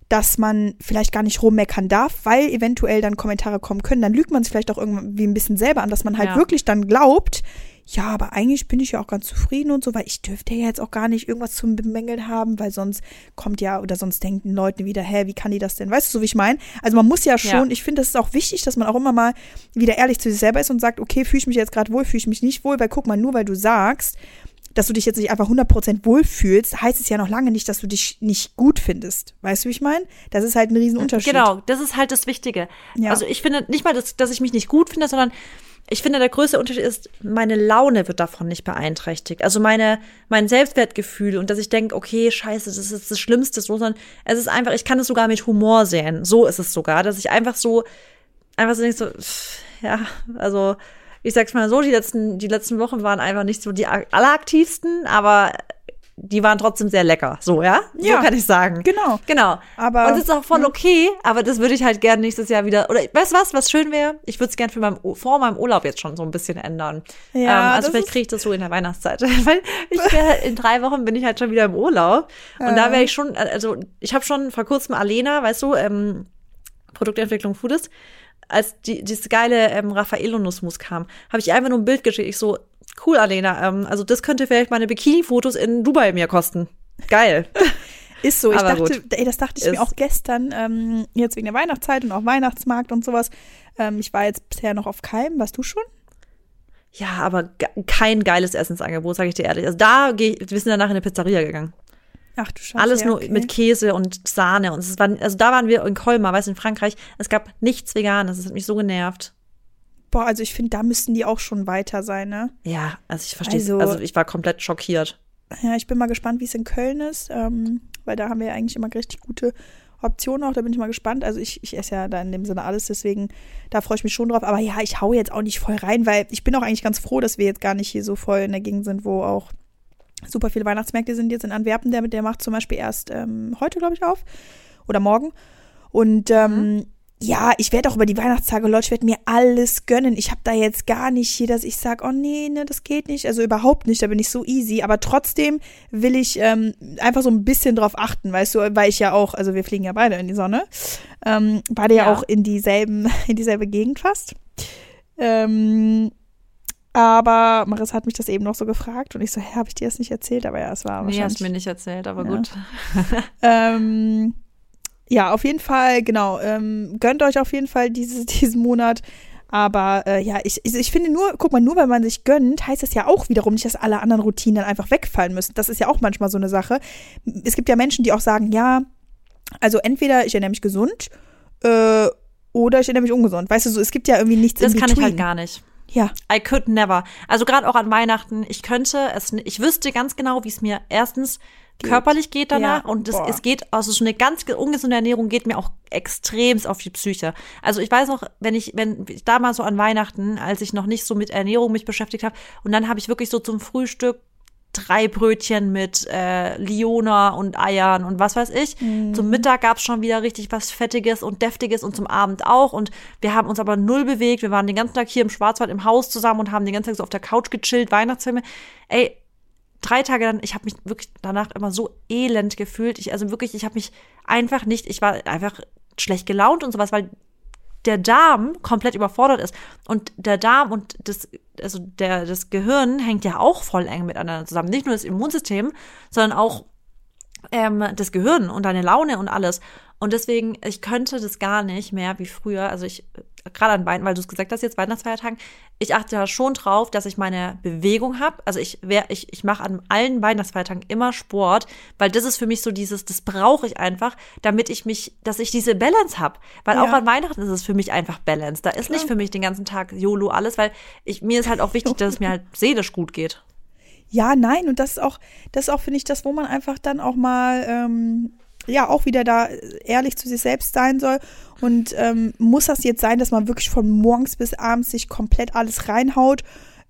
dass man vielleicht gar nicht rummeckern darf, weil eventuell dann Kommentare kommen können, dann lügt man es vielleicht auch irgendwie ein bisschen selber an, dass man halt ja. wirklich dann glaubt, ja, aber eigentlich bin ich ja auch ganz zufrieden und so, weil ich dürfte ja jetzt auch gar nicht irgendwas zu bemängeln haben, weil sonst kommt ja, oder sonst denken Leute wieder, hä, wie kann die das denn? Weißt du, so wie ich meine? Also man muss ja schon, ja. ich finde, das ist auch wichtig, dass man auch immer mal wieder ehrlich zu sich selber ist und sagt, okay, fühle ich mich jetzt gerade wohl, fühle ich mich nicht wohl, weil guck mal, nur weil du sagst, dass du dich jetzt nicht einfach 100% wohlfühlst, heißt es ja noch lange nicht, dass du dich nicht gut findest. Weißt du, wie ich meine? Das ist halt ein Riesenunterschied. Genau, das ist halt das Wichtige. Ja. Also ich finde nicht mal, dass, dass ich mich nicht gut finde, sondern ich finde, der größte Unterschied ist, meine Laune wird davon nicht beeinträchtigt. Also meine, mein Selbstwertgefühl und dass ich denke, okay, scheiße, das ist das Schlimmste, so, sondern es ist einfach, ich kann es sogar mit Humor sehen. So ist es sogar, dass ich einfach so, einfach so denke, so, ja, also ich sag's mal so, die letzten, die letzten Wochen waren einfach nicht so die alleraktivsten, aber die waren trotzdem sehr lecker. So, ja? Ja. So kann ich sagen. Genau. Genau. Aber- Und das ist auch voll okay, aber das würde ich halt gerne nächstes Jahr wieder. Oder weißt du was, was schön wäre? Ich würde es gerne für meinem, vor meinem Urlaub jetzt schon so ein bisschen ändern. Ja, ähm, also vielleicht kriege ich das so in der Weihnachtszeit. Weil ich wär, in drei Wochen bin ich halt schon wieder im Urlaub. Und Ja. da wäre ich schon, also ich habe schon vor kurzem Alena, weißt du, ähm, Produktentwicklung Foodist, als die, dieses geile ähm, Raffaello-Nussmus kam, habe ich einfach nur ein Bild geschickt. Ich so, cool, Alena, ähm, also das könnte vielleicht meine Bikini-Fotos in Dubai mir kosten. Geil. Ist so. Ich Aber dachte, gut. ey, das dachte ich Ist- mir auch gestern, ähm, jetzt wegen der Weihnachtszeit und auch Weihnachtsmarkt und sowas. Ähm, ich war jetzt bisher noch auf Keim. Warst du schon? Ja, aber kein geiles Essensangebot, sage ich dir ehrlich. Also da geh, wir sind danach in eine Pizzeria gegangen. Ach du Scheiße. Alles ja, nur okay. mit Käse und Sahne. Und es war, also da waren wir in Colmar, weißt du, in Frankreich. Es gab nichts Veganes. Das hat mich so genervt. Boah, also ich finde, da müssten die auch schon weiter sein, ne? Ja, also ich verstehe Also- also, ich war komplett schockiert. Ja, ich bin mal gespannt, wie es in Köln ist, ähm, weil da haben wir ja eigentlich immer richtig gute Optionen auch. Da bin ich mal gespannt. Also ich, ich esse ja da in dem Sinne alles, deswegen da freue ich mich schon drauf. Aber ja, ich hau jetzt auch nicht voll rein, weil ich bin auch eigentlich ganz froh, dass wir jetzt gar nicht hier so voll in der Gegend sind, wo auch super viele Weihnachtsmärkte sind. Jetzt in Antwerpen, der, der macht zum Beispiel erst ähm, heute, glaube ich, auf. Oder morgen. Und ähm, ja, ich werde auch über die Weihnachtstage, Leute, ich werde mir alles gönnen. Ich habe da jetzt gar nicht hier, dass ich sage, oh nee, ne, das geht nicht. Also überhaupt nicht, da bin ich so easy. Aber trotzdem will ich ähm, einfach so ein bisschen drauf achten, weißt du, weil ich ja auch, also wir fliegen ja beide in die Sonne, ähm, beide ja, Ja. auch in dieselben, in dieselbe Gegend fast. Ähm, aber Marissa hat mich das eben noch so gefragt und ich so, hä, habe ich dir das nicht erzählt? Aber ja, es war Nee, wahrscheinlich. hast mir nicht erzählt, aber Ja. gut. Ähm, ja, auf jeden Fall, genau. Ähm, gönnt euch auf jeden Fall dieses, diesen Monat. Aber äh, ja, ich, ich, ich finde nur, guck mal, nur weil man sich gönnt, heißt das ja auch wiederum nicht, dass alle anderen Routinen dann einfach wegfallen müssen. Das ist ja auch manchmal so eine Sache. Es gibt ja Menschen, die auch sagen, ja, also entweder ich ernähre mich gesund äh, oder ich ernähre mich ungesund. Weißt du, so, es gibt ja irgendwie nichts Das in kann ich between. halt gar nicht. Ja, I could never. Also gerade auch an Weihnachten, ich könnte es, ich wüsste ganz genau, wie es mir erstens körperlich geht danach Ja, und es, es geht, also so eine ganz ge- ungesunde Ernährung geht mir auch extremst auf die Psyche. Also ich weiß noch, wenn ich, wenn ich damals so an Weihnachten, als ich noch nicht so mit Ernährung mich beschäftigt habe und dann habe ich wirklich so zum Frühstück drei Brötchen mit äh, Liona und Eiern und was weiß ich. Zum Mittag gab's schon wieder richtig was Fettiges und Deftiges und zum Abend auch. Und wir haben uns aber null bewegt. Wir waren den ganzen Tag hier im Schwarzwald im Haus zusammen und haben den ganzen Tag so auf der Couch gechillt, Weihnachtsfilme. Ey, drei Tage dann, ich habe mich wirklich danach immer so elend gefühlt. Ich, also wirklich, ich habe mich einfach nicht, ich war einfach schlecht gelaunt und sowas, weil der Darm komplett überfordert ist. Und der Darm und das, also der, das Gehirn hängt ja auch voll eng miteinander zusammen. Nicht nur das Immunsystem, sondern auch ähm, das Gehirn und deine Laune und alles. Und deswegen, ich könnte das gar nicht mehr wie früher. Also ich, gerade an Weihnachten, weil du es gesagt hast, jetzt Weihnachtsfeiertagen, ich achte da schon drauf, dass ich meine Bewegung habe. Also ich, wer, ich, ich mache an allen Weihnachtsfeiertagen immer Sport, weil das ist für mich so dieses, das brauche ich einfach, damit ich mich, dass ich diese Balance habe. Weil auch Ja. an Weihnachten ist es für mich einfach Balance. Da ist nicht für mich den ganzen Tag YOLO alles, weil ich, mir ist halt auch wichtig, dass es mir halt seelisch gut geht. Ja, nein, und das ist auch, das ist auch, finde ich, das, wo man einfach dann auch mal, ähm, ja, auch wieder da ehrlich zu sich selbst sein soll. Und ähm, muss das jetzt sein, dass man wirklich von morgens bis abends sich komplett alles reinhaut?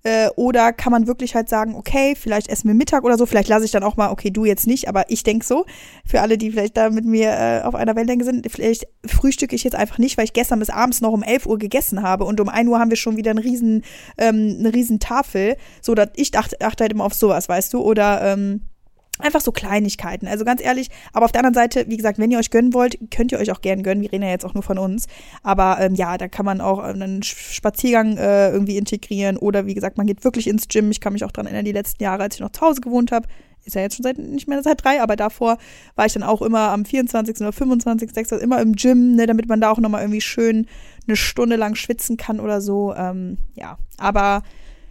Äh, oder kann man wirklich halt sagen, okay, vielleicht essen wir Mittag oder so, vielleicht lasse ich dann auch mal, okay, du jetzt nicht, aber ich denk so. Für alle, die vielleicht da mit mir äh, auf einer Wellenlänge sind, vielleicht frühstücke ich jetzt einfach nicht, weil ich gestern bis abends noch um 11 Uhr gegessen habe und um 1 Uhr haben wir schon wieder einen riesen, ähm, eine riesen Tafel. So, dass ich dachte, achte halt immer auf sowas, weißt du, oder ähm, Einfach so Kleinigkeiten. Also ganz ehrlich, aber auf der anderen Seite, wie gesagt, wenn ihr euch gönnen wollt, könnt ihr euch auch gern gönnen. Wir reden ja jetzt auch nur von uns. Aber ähm, ja, da kann man auch einen Spaziergang äh, irgendwie integrieren. Oder wie gesagt, man geht wirklich ins Gym. Ich kann mich auch dran erinnern, die letzten Jahre, als ich noch zu Hause gewohnt habe. Ist ja jetzt schon seit nicht mehr seit drei, aber davor war ich dann auch immer am 24. oder 25. 6. immer im Gym, ne, damit man da auch nochmal irgendwie schön eine Stunde lang schwitzen kann oder so. Ähm, ja, aber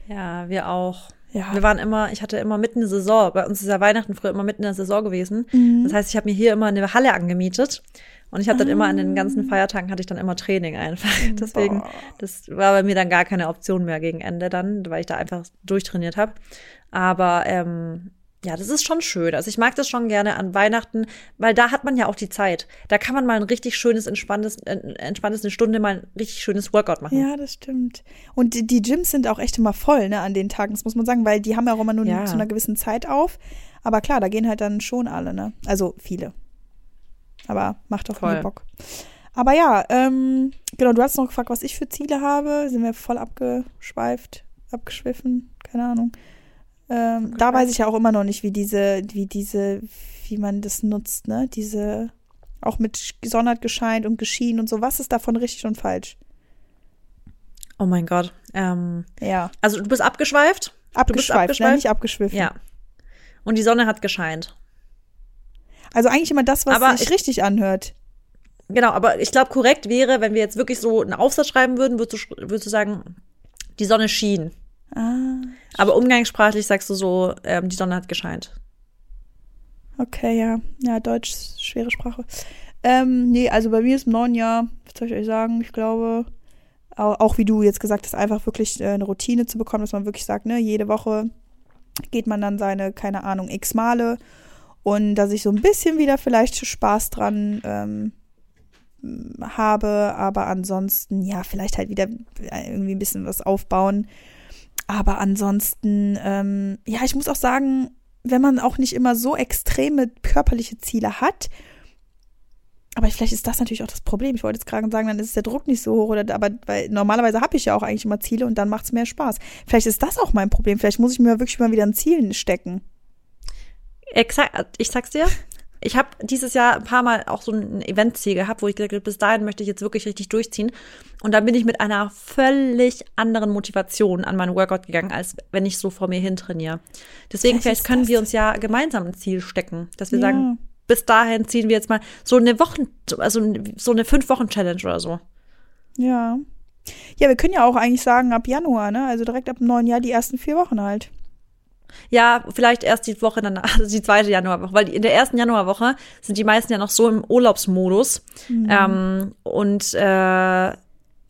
Ja, wir auch. Ja. Wir waren immer, ich hatte immer mitten in der Saison, bei uns ist ja Weihnachten früher immer mitten in der Saison gewesen. Mhm. Das heißt, ich habe mir hier immer eine Halle angemietet und ich habe dann immer an den Ah. ganzen Feiertagen hatte ich dann immer Training einfach. Deswegen, Boah. das war bei mir dann gar keine Option mehr gegen Ende dann, weil ich da einfach durchtrainiert habe. Aber ähm, ja, das ist schon schön. Also ich mag das schon gerne an Weihnachten, weil da hat man ja auch die Zeit. Da kann man mal ein richtig schönes, entspanntes, äh, entspanntes eine Stunde mal ein richtig schönes Workout machen. Ja, das stimmt. Und die, die Gyms sind auch echt immer voll, ne, an den Tagen, das muss man sagen, weil die haben ja auch immer nur Ja. zu einer gewissen Zeit auf. Aber klar, da gehen halt dann schon alle, ne? Also viele. Aber macht doch Voll. voll Bock. Aber ja, ähm, genau, du hast noch gefragt, was ich für Ziele habe. Sind wir voll abgeschweift, abgeschwiffen, keine Ahnung. Ähm, da weiß ich ja auch immer noch nicht, wie diese, wie diese, wie man das nutzt, ne? Diese, auch mit Sonne hat gescheint und geschienen und so. Was ist davon richtig und falsch? Oh mein Gott. Ähm, Ja. also du bist abgeschweift? Abgeschweift, ne? abgeschweift? nicht abgeschwiffen. Ja. Und die Sonne hat gescheint. Also eigentlich immer das, was Aber sich ich- richtig anhört. Genau, aber ich glaube, korrekt wäre, wenn wir jetzt wirklich so einen Aufsatz schreiben würden, würdest du, würdest du sagen, die Sonne schien. Ah, Aber umgangssprachlich sagst du so, ähm, die Sonne hat gescheint. okay, ja. Ja, Deutsch schwere Sprache. Ähm, nee, also bei mir ist im neuen Jahr, was soll ich euch sagen, ich glaube, auch, auch wie du jetzt gesagt hast, einfach wirklich äh, eine Routine zu bekommen, dass man wirklich sagt, ne, jede Woche geht man dann seine, keine Ahnung, x Male und dass ich so ein bisschen wieder vielleicht Spaß dran ähm, habe, aber ansonsten, ja, vielleicht halt wieder irgendwie ein bisschen was aufbauen. Aber ansonsten, ähm, ja, ich muss auch sagen, wenn man auch nicht immer so extreme körperliche Ziele hat, aber vielleicht ist das natürlich auch das Problem. Ich wollte jetzt gerade sagen, dann ist der Druck nicht so hoch, oder, aber weil normalerweise habe ich ja auch eigentlich immer Ziele und dann macht es mehr Spaß. Vielleicht ist das auch mein Problem. Vielleicht muss ich mir wirklich mal wieder ein Ziel stecken. Exakt, ich sag's dir. Ich habe dieses Jahr ein paar Mal auch so ein Eventziel gehabt, wo ich gesagt habe, bis dahin möchte ich jetzt wirklich richtig durchziehen. Und dann bin ich mit einer völlig anderen Motivation an meinen Workout gegangen, als wenn ich so vor mir hin trainiere. Deswegen Vielleicht vielleicht, können das wir uns ja gemeinsam ein Ziel stecken, dass wir Ja. sagen, bis dahin ziehen wir jetzt mal so eine Wochen, also so eine fünf Wochen Challenge oder so. Ja. Ja, wir können ja auch eigentlich sagen, ab Januar, ne? Also direkt ab dem neuen Jahr die ersten vier Wochen halt. Ja, vielleicht erst die Woche danach, also die zweite Januarwoche, weil in der ersten Januarwoche sind die meisten ja noch so im Urlaubsmodus. Ähm, und äh,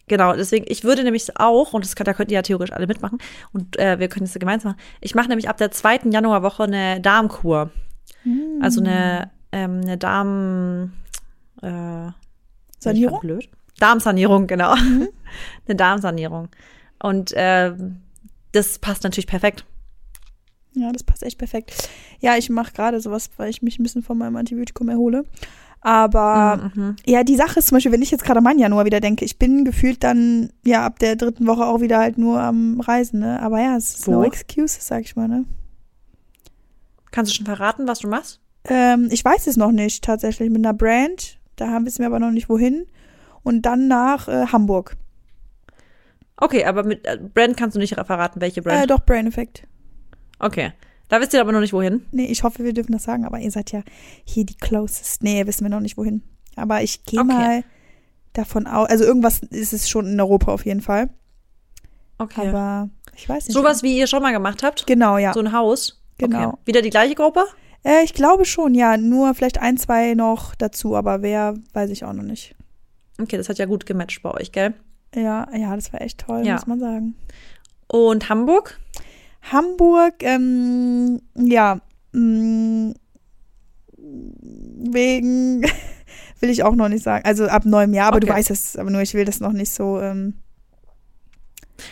genau, deswegen, ich würde nämlich auch, und das kann, da könnt ihr ja theoretisch alle mitmachen, und äh, wir können das gemeinsam machen, ich mache nämlich ab der zweiten Januarwoche eine Darmkur. Also eine, ähm, eine Darm äh, Sanierung? Blöd. Darmsanierung, genau. eine Darmsanierung. Und ähm, das passt natürlich perfekt. Ja, das passt echt perfekt. Ja, ich mache gerade sowas, weil ich mich ein bisschen von meinem Antibiotikum erhole. Aber Mhm. ja, die Sache ist zum Beispiel, wenn ich jetzt gerade meinen Januar wieder denke, ich bin gefühlt dann ja ab der dritten Woche auch wieder halt nur am Reisen, ne? Aber ja, es ist no Wo? excuses, sag ich mal, ne? Kannst du schon verraten, was du machst? Ähm, ich weiß es noch nicht tatsächlich mit einer Brand. Da haben wissen wir aber noch nicht wohin. Und dann nach äh, Hamburg. Okay, aber mit äh, Brand kannst du nicht verraten, welche Äh, Brand. doch, Brain Effect. Okay. Da wisst ihr aber noch nicht wohin. Nee, ich hoffe, wir dürfen das sagen, aber ihr seid ja hier die closest. Nee, wissen wir noch nicht wohin. Aber ich gehe Okay. mal davon aus, also irgendwas ist es schon in Europa auf jeden Fall. Okay. Aber ich weiß nicht. Sowas, wie ihr schon mal gemacht habt? Genau, ja. So ein Haus? Genau. Okay. Wieder die gleiche Gruppe? Äh, ich glaube schon, ja. Nur vielleicht ein, zwei noch dazu, aber wer, weiß ich auch noch nicht. Okay, das hat ja gut gematcht bei euch, gell? Ja, ja, das war echt toll, Ja. muss man sagen. Und Hamburg? Hamburg, ähm, ja, mh, wegen, will ich auch noch nicht sagen. Also ab neuem Jahr, aber du Okay. weißt es, aber nur ich will das noch nicht so, ähm,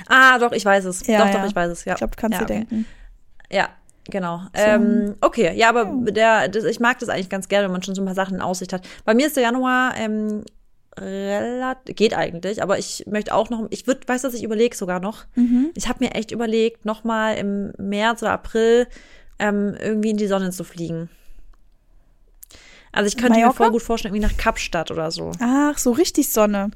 Ah, doch, ich weiß es. Ja, doch, ja. doch, ich weiß es, ja. ich glaube, du kannst ja, dir okay. denken. Ja, genau. Ähm, okay, ja, aber der, das, ich mag das eigentlich ganz gerne, wenn man schon so ein paar Sachen in Aussicht hat. Bei mir ist der Januar ähm, relativ, geht eigentlich, aber ich möchte auch noch, ich würde, weißt du, ich überlege sogar noch? Mhm. Ich habe mir echt überlegt, noch mal im März oder April ähm, irgendwie in die Sonne zu fliegen. Also ich könnte mir Mallorca? voll gut vorstellen, irgendwie nach Kapstadt oder so. Ach, so richtig Sonne.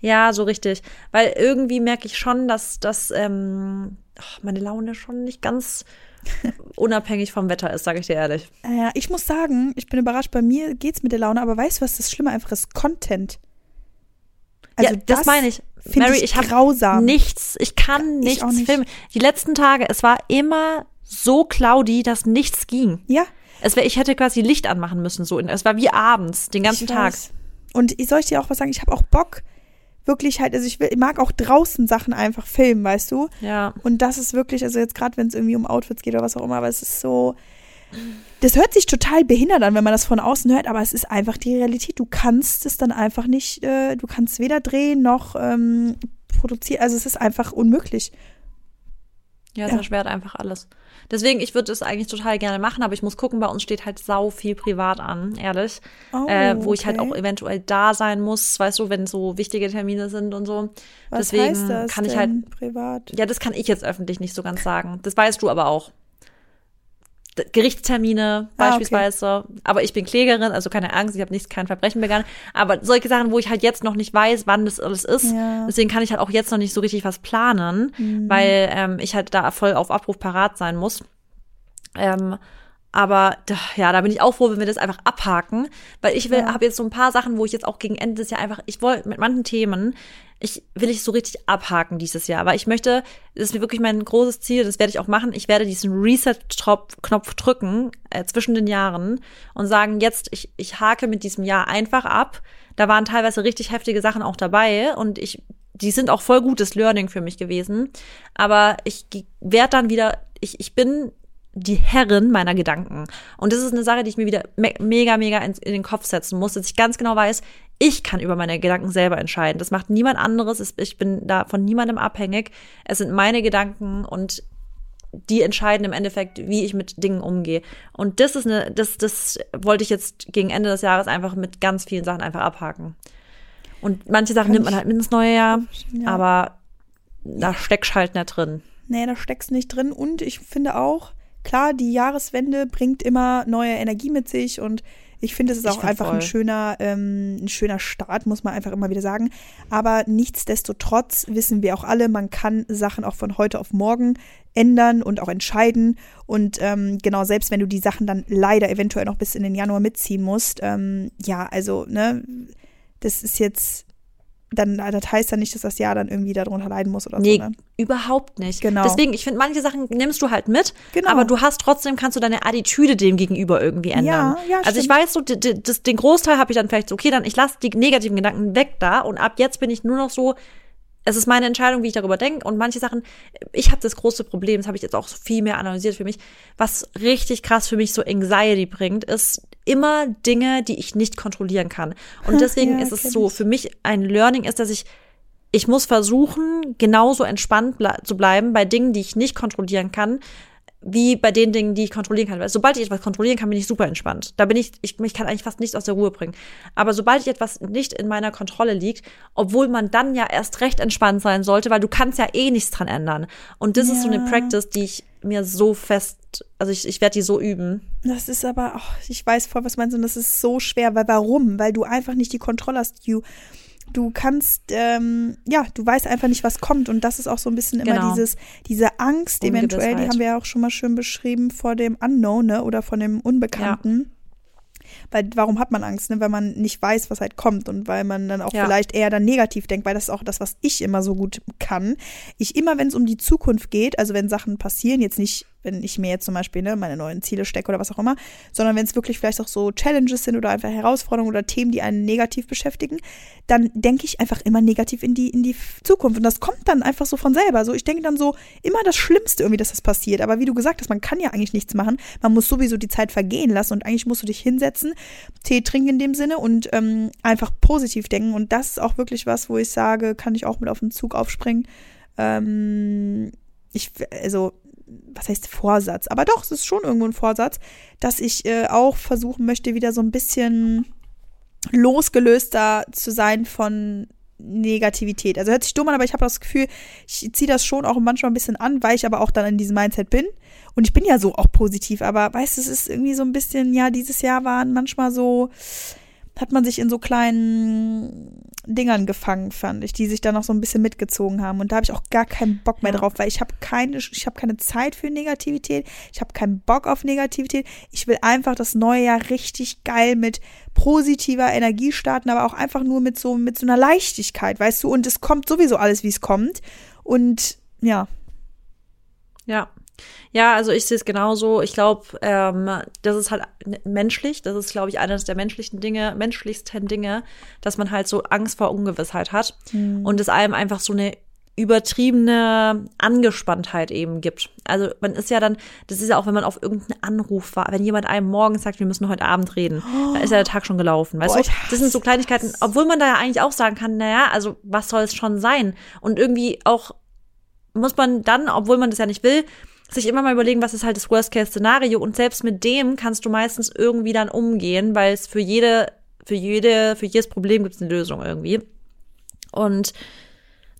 Ja, so richtig. Weil irgendwie merke ich schon, dass, dass ähm, ach, meine Laune schon nicht ganz unabhängig vom Wetter ist, sage ich dir ehrlich. Ja, ich muss sagen, ich bin überrascht, bei mir geht's mit der Laune, aber weißt du, was das Schlimme einfach ist? Content. Also ja, das, meine ich. Mary, ich ich habe grausam. nichts, ich kann Ich nichts auch nicht. filmen. Die letzten Tage, es war immer so cloudy, dass nichts ging. Ja, Es wär, ich hätte quasi Licht anmachen müssen, so. Es war wie abends, den ganzen ich Tag. Und ich soll ich dir auch was sagen, ich habe auch Bock, wirklich halt, also ich, will, ich mag auch draußen Sachen einfach filmen, weißt du? Ja. Und das ist wirklich, also jetzt gerade, wenn es irgendwie um Outfits geht oder was auch immer, aber es ist so. Das hört sich total behindert an, wenn man das von außen hört, aber es ist einfach die Realität. Du kannst es dann einfach nicht, äh, du kannst weder drehen noch ähm, produzieren. Also es ist einfach unmöglich. Ja, es Ja. erschwert einfach alles. Deswegen, ich würde es eigentlich total gerne machen, aber ich muss gucken, bei uns steht halt sau viel privat an, ehrlich. Oh, äh, wo ich halt okay. auch eventuell da sein muss, weißt du, wenn so wichtige Termine sind und so. Was Deswegen heißt das kann ich halt privat? Ja, das kann ich jetzt öffentlich nicht so ganz sagen. Das weißt du aber auch. Gerichtstermine Ah, okay. beispielsweise. Aber ich bin Klägerin, also keine Angst, ich habe nichts, kein Verbrechen begangen. Aber solche Sachen, wo ich halt jetzt noch nicht weiß, wann das alles ist, Ja. deswegen kann ich halt auch jetzt noch nicht so richtig was planen, Mhm. weil ähm, ich halt da voll auf Abruf parat sein muss. Ähm, aber ja, da bin ich auch froh, wenn wir das einfach abhaken, weil ich will, Ja. habe jetzt so ein paar Sachen, wo ich jetzt auch gegen Ende des Jahres einfach, ich wollte mit manchen Themen, ich will ich so richtig abhaken dieses Jahr, weil ich möchte, das ist mir wirklich mein großes Ziel, das werde ich auch machen. Ich werde diesen Reset-Knopf drücken äh, zwischen den Jahren und sagen, jetzt ich ich hake mit diesem Jahr einfach ab. Da waren teilweise richtig heftige Sachen auch dabei und ich die sind auch voll gutes Learning für mich gewesen. Aber ich werde dann wieder, ich, ich bin die Herrin meiner Gedanken. Und das ist eine Sache, die ich mir wieder me mega, mega in, in den Kopf setzen muss, dass ich ganz genau weiß, ich kann über meine Gedanken selber entscheiden. Das macht niemand anderes. Es- Ich bin da von niemandem abhängig. Es sind meine Gedanken und die entscheiden im Endeffekt, wie ich mit Dingen umgehe. Und das ist eine, das, das wollte ich jetzt gegen Ende des Jahres einfach mit ganz vielen Sachen einfach abhaken. Und manche Sachen nimmt man halt mit ins neue Jahr, Ja. aber da steckst halt nicht drin. Nee, da steckst nicht drin. Und ich finde auch, klar, die Jahreswende bringt immer neue Energie mit sich und ich finde, es ist Ich auch einfach ein schöner, ähm, ein schöner Start, muss man einfach immer wieder sagen. Aber nichtsdestotrotz wissen wir auch alle, man kann Sachen auch von heute auf morgen ändern und auch entscheiden. Und ähm, genau, selbst wenn du die Sachen dann leider eventuell noch bis in den Januar mitziehen musst, ähm, ja, also, ne, das ist jetzt, dann, das heißt ja nicht, dass das Jahr dann irgendwie darunter leiden muss oder Nee, so, ne? überhaupt nicht. Genau. Deswegen, ich finde, manche Sachen nimmst du halt mit, Genau. aber du hast trotzdem, kannst du deine Attitüde dem gegenüber irgendwie ändern. Ja, ja, also ich stimmt. weiß so, das, den Großteil habe ich dann vielleicht so, okay, dann ich lasse die negativen Gedanken weg da und ab jetzt bin ich nur noch so, es ist meine Entscheidung, wie ich darüber denke und manche Sachen, ich habe das große Problem, das habe ich jetzt auch viel mehr analysiert für mich, was richtig krass für mich so Anxiety bringt, ist immer Dinge, die ich nicht kontrollieren kann. Und deswegen Ja, ist es so, für mich ein Learning ist, dass ich ich muss versuchen, genauso entspannt ble zu bleiben bei Dingen, die ich nicht kontrollieren kann, wie bei den Dingen, die ich kontrollieren kann. Weil sobald ich etwas kontrollieren kann, bin ich super entspannt. Da bin ich, ich mich kann eigentlich fast nichts aus der Ruhe bringen. Aber sobald ich etwas nicht in meiner Kontrolle liegt, obwohl man dann ja erst recht entspannt sein sollte, weil du kannst ja eh nichts dran ändern. Und das ist so eine Ja. Practice, die ich mir so fest, also ich, ich werde die so üben. Das ist aber, ach, ich weiß voll, was du meinst, und das ist so schwer, weil warum? Weil du einfach nicht die Kontrolle hast. Du, du kannst, ähm, ja, du weißt einfach nicht, was kommt. Und das ist auch so ein bisschen immer Genau. dieses, diese Angst eventuell, die haben wir ja auch schon mal schön beschrieben vor dem Unknown, ne? Oder von dem Unbekannten. Weil warum hat man Angst, ne? Weil man nicht weiß, was halt kommt und weil man dann auch Ja. vielleicht eher dann negativ denkt, weil das ist auch das, was ich immer so gut kann. Ich immer, wenn es um die Zukunft geht, also wenn Sachen passieren, jetzt nicht, wenn ich mir jetzt zum Beispiel ne, meine neuen Ziele stecke oder was auch immer, sondern wenn es wirklich vielleicht auch so Challenges sind oder einfach Herausforderungen oder Themen, die einen negativ beschäftigen, dann denke ich einfach immer negativ in die, in die Zukunft. Und das kommt dann einfach so von selber. So, ich denke dann so immer das Schlimmste irgendwie, dass das passiert. Aber wie du gesagt hast, man kann ja eigentlich nichts machen. Man muss sowieso die Zeit vergehen lassen und eigentlich musst du dich hinsetzen, Tee trinken in dem Sinne und ähm, einfach positiv denken. Und das ist auch wirklich was, wo ich sage, kann ich auch mit auf den Zug aufspringen. Ähm, ich, also, was heißt Vorsatz? Aber doch, es ist schon irgendwo ein Vorsatz, dass ich äh, auch versuchen möchte, wieder so ein bisschen losgelöster zu sein von Negativität. Also hört sich dumm an, aber ich habe das Gefühl, ich ziehe das schon auch manchmal ein bisschen an, weil ich aber auch dann in diesem Mindset bin. Und ich bin ja so auch positiv, aber weißt du, es ist irgendwie so ein bisschen, ja, dieses Jahr waren manchmal so, hat man sich in so kleinen Dingern gefangen, fand ich, die sich dann noch so ein bisschen mitgezogen haben. Und da habe ich auch gar keinen Bock mehr Ja. drauf, weil ich habe keine, ich habe keine Zeit für Negativität. Ich habe keinen Bock auf Negativität. Ich will einfach das neue Jahr richtig geil mit positiver Energie starten, aber auch einfach nur mit so, mit so einer Leichtigkeit, weißt du? Und es kommt sowieso alles, wie es kommt. Und ja, Ja. Ja, also ich sehe es genauso. Ich glaube, ähm, das ist halt menschlich. Das ist, glaube ich, eines der menschlichen Dinge, menschlichsten Dinge, dass man halt so Angst vor Ungewissheit hat und es einem einfach so eine übertriebene Angespanntheit eben gibt. Also man ist ja dann, das ist ja auch, wenn man auf irgendeinen Anruf war, wenn jemand einem morgens sagt, wir müssen heute Abend reden, dann ist ja der Tag schon gelaufen. Weißt Boah, du, das sind so Kleinigkeiten, obwohl man da ja eigentlich auch sagen kann, naja, also was soll es schon sein? Und irgendwie auch muss man dann, obwohl man das ja nicht will, sich immer mal überlegen, was ist halt das Worst-Case-Szenario und selbst mit dem kannst du meistens irgendwie dann umgehen, weil es für jede, für jede, für jedes Problem gibt es eine Lösung irgendwie. Und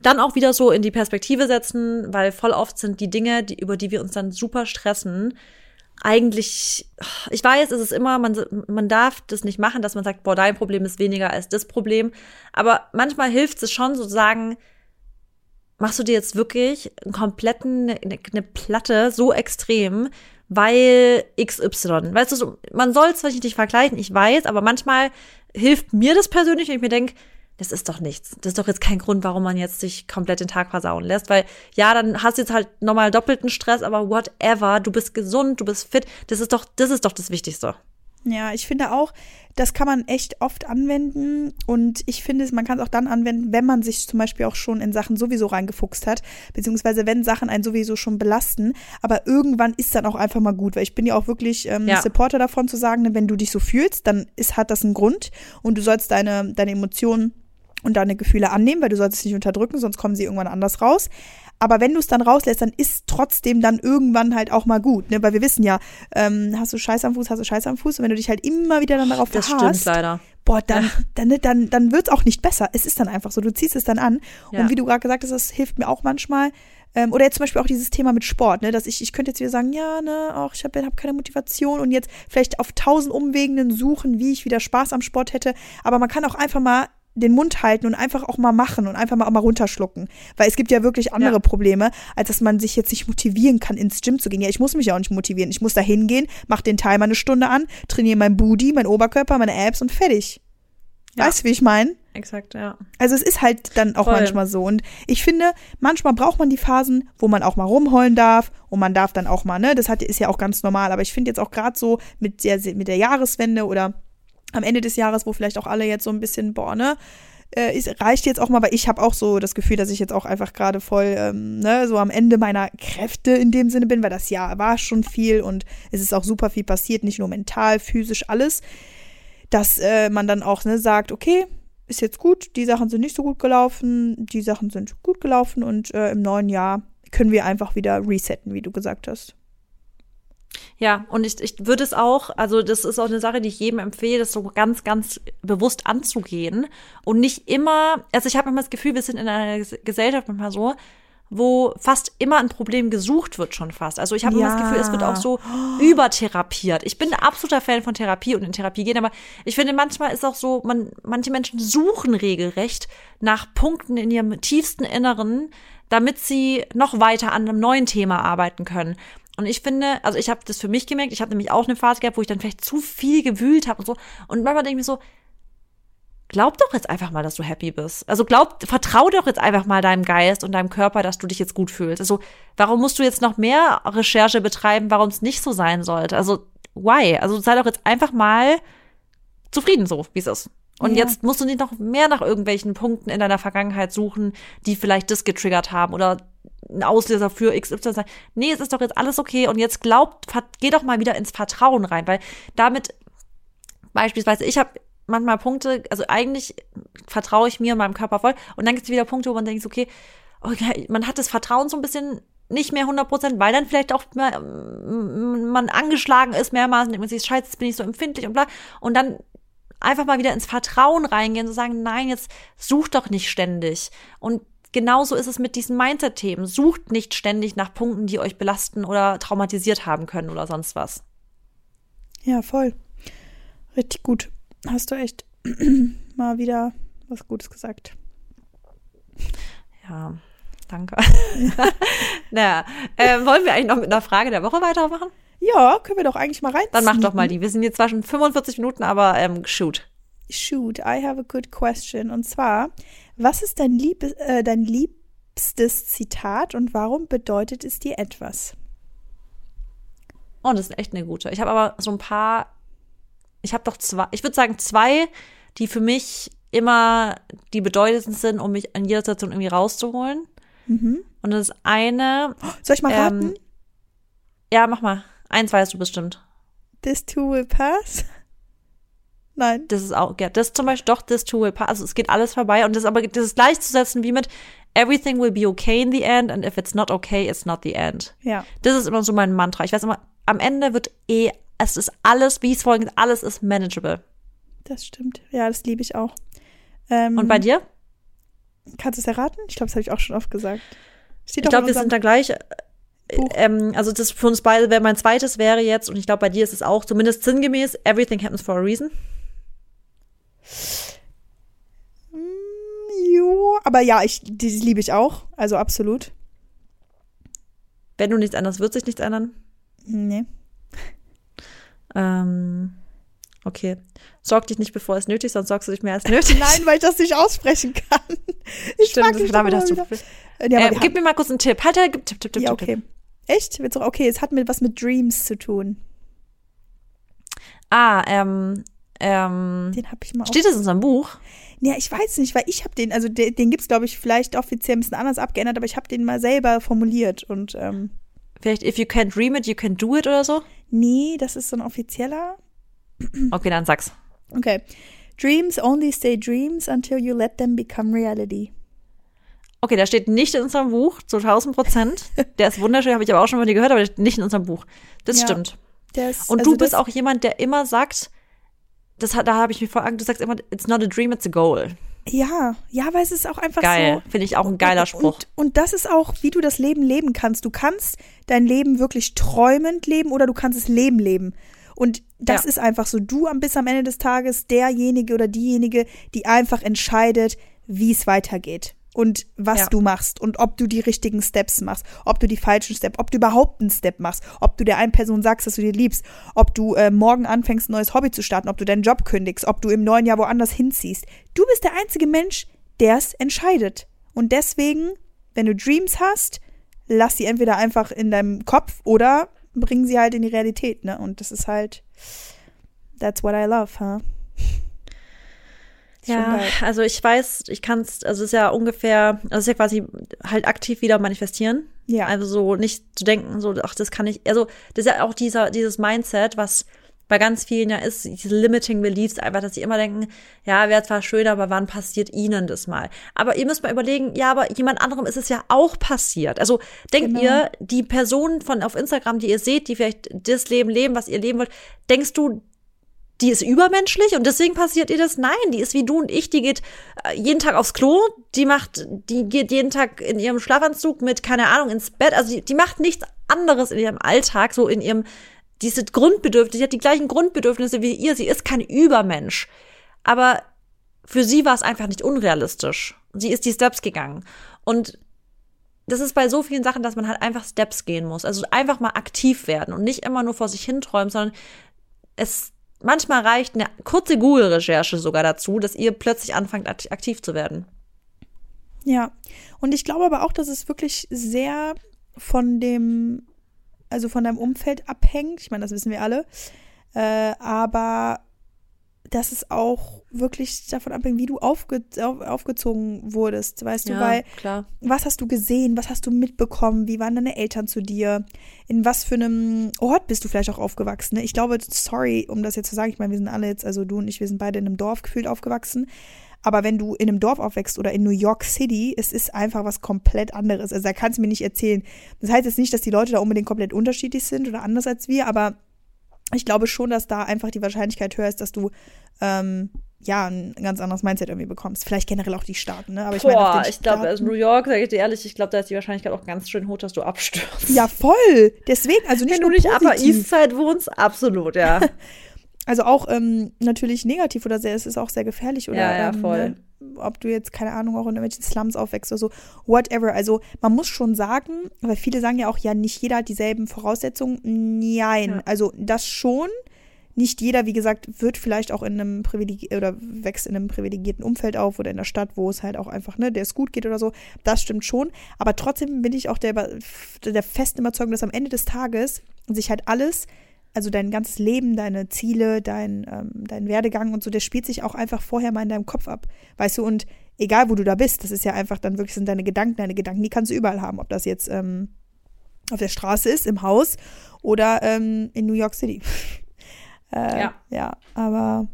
dann auch wieder so in die Perspektive setzen, weil voll oft sind die Dinge, die, über die wir uns dann super stressen, eigentlich, ich weiß, es ist immer, man, man darf das nicht machen, dass man sagt, boah, dein Problem ist weniger als das Problem. Aber manchmal hilft es schon, so zu sagen, machst du dir jetzt wirklich einen kompletten, eine, eine Platte so extrem, weil XY. Weißt du, so, man soll es vielleicht nicht vergleichen, ich weiß, aber manchmal hilft mir das persönlich, wenn ich mir denke, das ist doch nichts. Das ist doch jetzt kein Grund, warum man jetzt sich komplett den Tag versauen lässt. Weil ja, dann hast du jetzt halt nochmal doppelten Stress, aber whatever, du bist gesund, du bist fit. Das ist doch, das ist doch das Wichtigste. Ja, ich finde auch, das kann man echt oft anwenden und ich finde, man kann es auch dann anwenden, wenn man sich zum Beispiel auch schon in Sachen sowieso reingefuchst hat, beziehungsweise wenn Sachen einen sowieso schon belasten, aber irgendwann ist dann auch einfach mal gut, weil ich bin ja auch wirklich ähm, Ja. Supporter davon zu sagen, ne, wenn du dich so fühlst, dann ist, hat das einen Grund und du sollst deine, deine Emotionen und deine Gefühle annehmen, weil du sollst es nicht unterdrücken, sonst kommen sie irgendwann anders raus. Aber wenn du es dann rauslässt, dann ist trotzdem dann irgendwann halt auch mal gut, ne? Weil wir wissen ja, ähm, hast du Scheiß am Fuß, hast du Scheiß am Fuß. Und wenn du dich halt immer wieder dann darauf Das verharrst, stimmt leider. boah, dann, dann, dann, dann wird's auch nicht besser. Es ist dann einfach so. Du ziehst es dann an. Ja. Und wie du gerade gesagt hast, das hilft mir auch manchmal. Ähm, oder jetzt zum Beispiel auch dieses Thema mit Sport, ne, dass ich, ich könnte jetzt wieder sagen, ja, ne, auch ich habe hab keine Motivation und jetzt vielleicht auf tausend Umwegenden suchen, wie ich wieder Spaß am Sport hätte. Aber man kann auch einfach mal den Mund halten und einfach auch mal machen und einfach mal auch mal runterschlucken. Weil es gibt ja wirklich andere Ja. Probleme, als dass man sich jetzt nicht motivieren kann, ins Gym zu gehen. Ja, ich muss mich ja auch nicht motivieren. Ich muss da hingehen, mach den Timer eine Stunde an, trainiere mein Booty, mein Oberkörper, meine Abs und fertig. Ja. Weißt du, wie ich meine? Exakt, ja. Also es ist halt dann auch Voll. manchmal so. Und ich finde, manchmal braucht man die Phasen, wo man auch mal rumheulen darf und man darf dann auch mal, ne, das hat, ist ja auch ganz normal. Aber ich finde jetzt auch gerade so mit der, mit der Jahreswende oder am Ende des Jahres, wo vielleicht auch alle jetzt so ein bisschen, boah, ne, äh, reicht jetzt auch mal, weil ich habe auch so das Gefühl, dass ich jetzt auch einfach gerade voll, ähm, ne, so am Ende meiner Kräfte in dem Sinne bin, weil das Jahr war schon viel und es ist auch super viel passiert, nicht nur mental, physisch, alles, dass äh, man dann auch ne, sagt, okay, ist jetzt gut, die Sachen sind nicht so gut gelaufen, die Sachen sind gut gelaufen und äh, im neuen Jahr können wir einfach wieder resetten, wie du gesagt hast. Ja, und ich, ich würde es auch, also das ist auch eine Sache, die ich jedem empfehle, das so ganz, ganz bewusst anzugehen und nicht immer, also ich habe manchmal das Gefühl, wir sind in einer Ges- Gesellschaft manchmal so, wo fast immer ein Problem gesucht wird schon fast. Also ich habe immer das Ja. Gefühl, es wird auch so übertherapiert. Ich bin ein absoluter Fan von Therapie und in Therapie gehen, aber ich finde manchmal ist auch so, man, manche Menschen suchen regelrecht nach Punkten in ihrem tiefsten Inneren, damit sie noch weiter an einem neuen Thema arbeiten können. Und ich finde, also ich habe das für mich gemerkt, ich habe nämlich auch eine Phase gehabt, wo ich dann vielleicht zu viel gewühlt habe und so. Und manchmal denke ich mir so, glaub doch jetzt einfach mal, dass du happy bist. Also glaub, vertrau doch jetzt einfach mal deinem Geist und deinem Körper, dass du dich jetzt gut fühlst. Also warum musst du jetzt noch mehr Recherche betreiben, warum es nicht so sein sollte? Also why? Also sei doch jetzt einfach mal zufrieden so, wie es ist. Und Ja. jetzt musst du nicht noch mehr nach irgendwelchen Punkten in deiner Vergangenheit suchen, die vielleicht das getriggert haben oder ein Auslöser für XY sein. Nee, es ist doch jetzt alles okay und jetzt glaubt, geh doch mal wieder ins Vertrauen rein, weil damit beispielsweise, ich habe manchmal Punkte, also eigentlich vertraue ich mir und meinem Körper voll und dann gibt es wieder Punkte, wo man denkt, okay, okay, man hat das Vertrauen so ein bisschen nicht mehr 100 Prozent, weil dann vielleicht auch mal, mm, man angeschlagen ist mehrmals und denkt man sich, scheiße, jetzt bin ich so empfindlich und bla. Und dann einfach mal wieder ins Vertrauen reingehen, zu sagen, nein, jetzt sucht doch nicht ständig. Und genauso ist es mit diesen Mindset-Themen. Sucht nicht ständig nach Punkten, die euch belasten oder traumatisiert haben können oder sonst was. Ja, voll. Richtig gut. Hast du echt. Mal wieder was Gutes gesagt. Ja, danke. naja, äh, wollen wir eigentlich noch mit einer Frage der Woche weitermachen? Ja, können wir doch eigentlich mal rein. Dann mach doch mal die. Wir sind jetzt zwar schon 45 Minuten, aber ähm, shoot. Shoot, I have a good question. Und zwar, was ist dein, Lieb äh, dein liebstes Zitat und warum bedeutet es dir etwas? Oh, das ist echt eine gute. Ich habe aber so ein paar, ich habe doch zwei, ich würde sagen zwei, die für mich immer die bedeutendsten sind, um mich in jeder Situation irgendwie rauszuholen. Mhm. Und das eine. Soll ich mal raten? Ähm, ja, mach mal. Eins weißt du bestimmt. This too will pass. Nein. Das ist auch, ja, das zum Beispiel, doch, this too will pass. Also es geht alles vorbei. Und das aber, das ist gleichzusetzen wie mit everything will be okay in the end and if it's not okay, it's not the end. Ja. Das ist immer so mein Mantra. Ich weiß immer, am Ende wird eh, es ist alles, wie es vorhin, alles ist manageable. Das stimmt. Ja, das liebe ich auch. Ähm, Und bei dir? Kannst du es erraten? Ich glaube, das habe ich auch schon oft gesagt. Steht Ich glaube, wir sind da gleich. äh. Ähm, also das für uns beide wäre mein zweites wäre jetzt, und ich glaube, bei dir ist es auch zumindest sinngemäß, everything happens for a reason. Mm, Jo, aber ja, ich, die liebe ich auch. Also absolut. Wenn du nichts anderes, wird sich nichts ändern. Nee. Ähm, okay. Sorg dich nicht, bevor es nötig ist, sonst sorgst du dich mehr als nötig. Nein, weil ich das nicht aussprechen kann. Ich Stimmt, mich damit hast du. Ja, äh, gib mir mal kurz einen Tipp. Halt, halt, Tipp, Tipp, Tipp, ja, okay. Tipp. Echt? Okay, es hat mit was mit Dreams zu tun. Ah, ähm, ähm, Den habe ich mal steht das in unserem Buch? Ja, ich weiß nicht, weil ich habe den, also den, den gibt's glaube ich vielleicht offiziell ein bisschen anders abgeändert, aber ich habe den mal selber formuliert und ähm, Vielleicht, if you can't dream it, you can do it oder so? nee, das ist so ein offizieller. Okay, dann sag's. Okay. Dreams only stay dreams until you let them become reality. Okay, der steht nicht in unserem Buch, zu 1000 Prozent. Der ist wunderschön, habe ich aber auch schon mal gehört, aber nicht in unserem Buch. Das Ja. stimmt. Ist, Und also du bist auch jemand, der immer sagt, das hat, da habe ich mich vor Angst, du sagst immer, it's not a dream, it's a goal. Ja, ja, weil es ist auch einfach Geil. so. Finde ich auch ein geiler Spruch. Und, und das ist auch, wie du das Leben leben kannst. Du kannst dein Leben wirklich träumend leben oder du kannst es Leben leben. Und das Ja. ist einfach so. Du am- bist am Ende des Tages derjenige oder diejenige, die einfach entscheidet, wie es weitergeht. Und was Ja. du machst und ob du die richtigen Steps machst, ob du die falschen Steps, ob du überhaupt einen Step machst, ob du der einen Person sagst, dass du dir liebst, ob du äh, morgen anfängst, ein neues Hobby zu starten, ob du deinen Job kündigst, ob du im neuen Jahr woanders hinziehst. Du bist der einzige Mensch, der es entscheidet. Und deswegen, wenn du Dreams hast, lass sie entweder einfach in deinem Kopf oder bring sie halt in die Realität, ne? Und das ist halt, that's what I love, huh? Ja, also ich weiß, ich kann es, also es ist ja ungefähr, also es ist ja quasi halt aktiv wieder manifestieren. Ja. Also so nicht zu denken, so, ach, das kann ich, also das ist ja auch dieser, dieses Mindset, was bei ganz vielen ja ist, diese limiting beliefs, einfach, dass sie immer denken, ja, wäre zwar schön, aber wann passiert ihnen das mal? Aber ihr müsst mal überlegen, ja, aber jemand anderem ist es ja auch passiert. Also denkt Genau. ihr, die Personen von auf Instagram, die ihr seht, die vielleicht das Leben leben, was ihr leben wollt, denkst du, die ist übermenschlich und deswegen passiert ihr das? Nein, die ist wie du und ich, die geht äh, jeden Tag aufs Klo, die macht, die geht jeden Tag in ihrem Schlafanzug mit, keine Ahnung, ins Bett, also die, die macht nichts anderes in ihrem Alltag, so in ihrem, diese Grundbedürfnisse, sie hat die gleichen Grundbedürfnisse wie ihr, sie ist kein Übermensch. Aber für sie war es einfach nicht unrealistisch. Sie ist die Steps gegangen. Und das ist bei so vielen Sachen, dass man halt einfach Steps gehen muss. Also einfach mal aktiv werden und nicht immer nur vor sich hinträumen, sondern es manchmal reicht eine kurze Google-Recherche sogar dazu, dass ihr plötzlich anfangt, akt- aktiv zu werden. Ja, und ich glaube aber auch, dass es wirklich sehr von dem, also von deinem Umfeld abhängt. Ich meine, das wissen wir alle. Äh, aber dass es auch wirklich davon abhängt, wie du aufge auf, aufgezogen wurdest, weißt du, weil klar. was hast du gesehen, was hast du mitbekommen, wie waren deine Eltern zu dir, in was für einem Ort bist du vielleicht auch aufgewachsen. Ne? Ich glaube, sorry, um das jetzt zu sagen, ich meine, wir sind alle jetzt, also du und ich, wir sind beide in einem Dorf gefühlt aufgewachsen. Aber wenn du in einem Dorf aufwächst oder in New York City, es ist einfach was komplett anderes. Also da kannst du mir nicht erzählen. Das heißt jetzt nicht, dass die Leute da unbedingt komplett unterschiedlich sind oder anders als wir, aber ich glaube schon, dass da einfach die Wahrscheinlichkeit höher ist, dass du ähm, ja ein ganz anderes Mindset irgendwie bekommst. Vielleicht generell auch die Staaten, ne? Aber ich Boah, ich glaube, also New York, sag ich dir ehrlich, ich glaube, da ist die Wahrscheinlichkeit auch ganz schön hoch, dass du abstürzt. Ja, voll. Deswegen, also nicht Wenn nur du nicht Upper positiv. East Side wohnst, absolut, ja. Also auch ähm, natürlich negativ oder sehr, es ist auch sehr gefährlich oder Ja, ja, ähm, voll. Ne, ob du jetzt, keine Ahnung, auch in irgendwelchen Slums aufwächst oder so, whatever. Also man muss schon sagen, weil viele sagen ja auch, ja, nicht jeder hat dieselben Voraussetzungen. Nein, Ja. also das schon. Nicht jeder, wie gesagt, wird vielleicht auch in einem privilegierten oder wächst in einem privilegierten Umfeld auf oder in der Stadt, wo es halt auch einfach, ne, der es gut geht oder so. Das stimmt schon. Aber trotzdem bin ich auch der, der festen Überzeugung, dass am Ende des Tages sich halt alles, also dein ganzes Leben, deine Ziele, dein, ähm, dein Werdegang und so, der spielt sich auch einfach vorher mal in deinem Kopf ab. Weißt du, und egal wo du da bist, das ist ja einfach dann wirklich sind deine Gedanken, deine Gedanken, die kannst du überall haben. Ob das jetzt ähm, auf der Straße ist, im Haus oder ähm, in New York City. äh, Ja. Ja, aber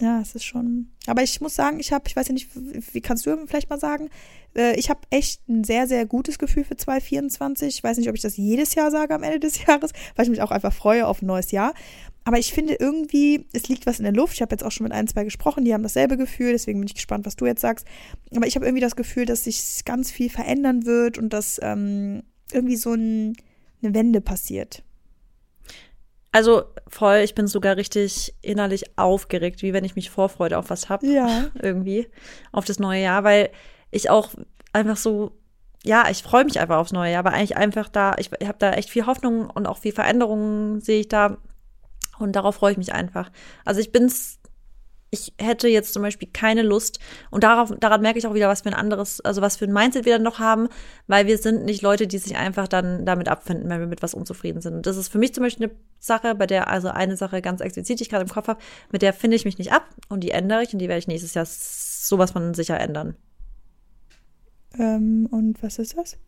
ja, es ist schon. Aber ich muss sagen, ich habe, ich weiß ja nicht, wie, kannst du vielleicht mal sagen, äh, ich habe echt ein sehr, sehr gutes Gefühl für 2024. Ich weiß nicht, ob ich das jedes Jahr sage am Ende des Jahres, weil ich mich auch einfach freue auf ein neues Jahr. Aber ich finde irgendwie, es liegt was in der Luft. Ich habe jetzt auch schon mit ein, zwei gesprochen, die haben dasselbe Gefühl, deswegen bin ich gespannt, was du jetzt sagst. Aber ich habe irgendwie das Gefühl, dass sich ganz viel verändern wird und dass ähm, irgendwie so ein, eine Wende passiert. Also voll, ich bin sogar richtig innerlich aufgeregt, wie wenn ich mich Vorfreude auf was hab. Ja. Irgendwie. Auf das neue Jahr, weil ich auch einfach so, ja, ich freue mich einfach aufs neue Jahr, aber eigentlich einfach da, ich, ich habe da echt viel Hoffnung und auch viel Veränderungen sehe ich da. Und darauf freue ich mich einfach. Also ich bin's, ich hätte jetzt zum Beispiel keine Lust und darauf, daran merke ich auch wieder, was für ein anderes, also was für ein Mindset wir dann noch haben, weil wir sind nicht Leute, die sich einfach dann damit abfinden, wenn wir mit was unzufrieden sind. Und das ist für mich zum Beispiel eine Sache, bei der, also eine Sache ganz explizit, die ich gerade im Kopf habe, mit der finde ich mich nicht ab und die ändere ich und die werde ich nächstes Jahr sowas von sicher ändern. Ähm, und was ist das?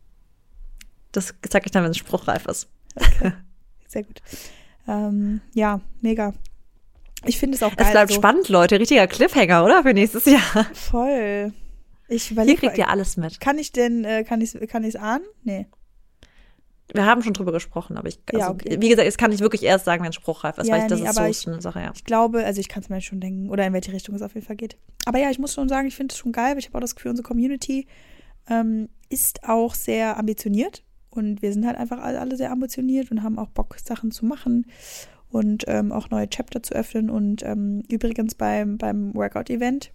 Das sage ich dann, wenn es spruchreif ist. Sehr gut. Ähm, ja, mega. Ich finde es auch Es geil. bleibt also, spannend, Leute. Richtiger Cliffhanger, oder? Für nächstes Jahr. Voll. Ich Hier kriegt ihr alles mit. kann ich denn, äh, kann ich kann ich's ahnen? Nee. Wir haben schon drüber gesprochen, aber ich, also, Ja, okay. wie gesagt, das kann ich wirklich erst sagen, wenn es spruchreif ist, Ja, weil ich, das nee, ist so ich- eine Sache, ja. Ich glaube, also ich kann es mir schon denken, oder in welche Richtung es auf jeden Fall geht. Aber ja, ich muss schon sagen, ich finde es schon geil, weil ich habe auch das Gefühl, unsere Community ähm, ist auch sehr ambitioniert. Und wir sind halt einfach alle, alle sehr ambitioniert und haben auch Bock, Sachen zu machen und ähm, auch neue Chapter zu öffnen. Und ähm, übrigens beim, beim Workout-Event,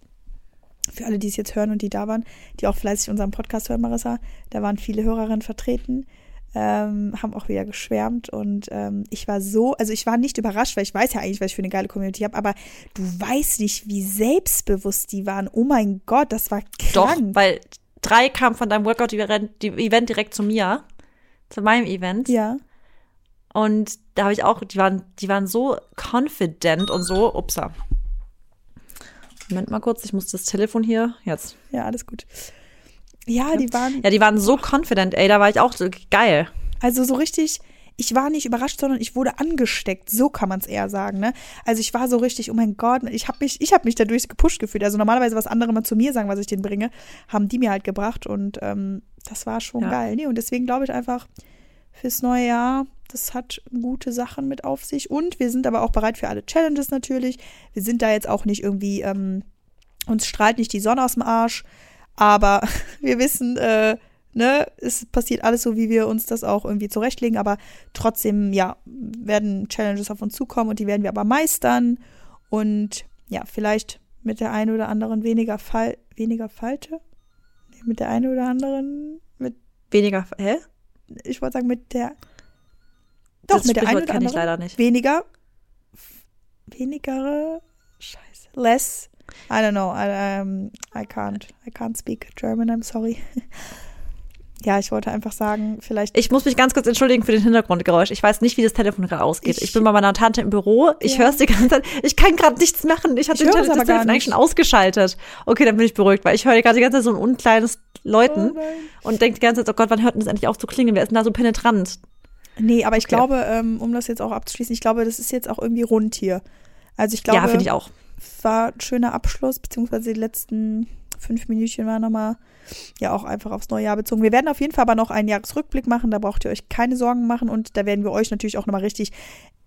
für alle, die es jetzt hören und die da waren, die auch fleißig unseren Podcast hören, Marissa, da waren viele Hörerinnen vertreten, ähm, haben auch wieder geschwärmt und ähm, ich war so, also ich war nicht überrascht, weil ich weiß ja eigentlich, was ich für eine geile Community habe, aber du weißt nicht, wie selbstbewusst die waren. Oh mein Gott, das war Doch, krank. weil drei kamen von deinem Workout-Event direkt zu mir, zu meinem Event. ja, Und da habe ich auch, die waren, die waren so confident und so, upsa. Moment mal kurz, ich muss das Telefon hier, jetzt. ja, alles gut. Ja, die waren, Ja, die waren so confident, ey, da war ich auch so geil. Also so richtig, ich war nicht überrascht, sondern ich wurde angesteckt. So kann man es eher sagen, ne? Also ich war so richtig, oh mein Gott, ich habe mich, ich habe mich dadurch gepusht gefühlt. Also normalerweise, was andere mal zu mir sagen, was ich denen bringe, haben die mir halt gebracht und ähm, das war schon Ja. geil. Nee, und deswegen glaube ich einfach fürs neue Jahr, das hat gute Sachen mit auf sich und wir sind aber auch bereit für alle Challenges natürlich. Wir sind da jetzt auch nicht irgendwie, ähm, uns strahlt nicht die Sonne aus dem Arsch, aber wir wissen, äh, ne, es passiert alles so, wie wir uns das auch irgendwie zurechtlegen, aber trotzdem, ja, werden Challenges auf uns zukommen und die werden wir aber meistern und ja, vielleicht mit der einen oder anderen weniger Fall, weniger Falte? Nee, mit der einen oder anderen, mit, Weniger, hä? ich wollte sagen, mit der, doch, Das mit der einen oder ich leider nicht. weniger, weniger, scheiße, less, I don't know, I, um, I can't, I can't speak German, I'm sorry. Ja, ich wollte einfach sagen, vielleicht. Ich muss mich ganz kurz entschuldigen für den Hintergrundgeräusch. Ich weiß nicht, wie das Telefon gerade ausgeht. Ich, Ich- bin bei meiner Tante im Büro. Ich Ja. höre es die ganze Zeit. Ich kann gerade nichts machen. Ich hatte Ich das Telefon eigentlich schon ausgeschaltet. Okay, dann bin ich beruhigt, weil ich höre gerade die ganze Zeit so ein unkleines Läuten Oh und denke die ganze Zeit, oh Gott, wann hört denn das endlich auf zu klingen? Wer ist denn da so penetrant? Nee, aber ich Okay. glaube, ähm, um das jetzt auch abzuschließen, ich glaube, das ist jetzt auch irgendwie rund hier. Also ich glaube, ja, finde ich auch. war ein schöner Abschluss, beziehungsweise die letzten fünf Minütchen waren nochmal ja auch einfach aufs neue Jahr bezogen. Wir werden auf jeden Fall aber noch einen Jahresrückblick machen, da braucht ihr euch keine Sorgen machen und da werden wir euch natürlich auch nochmal richtig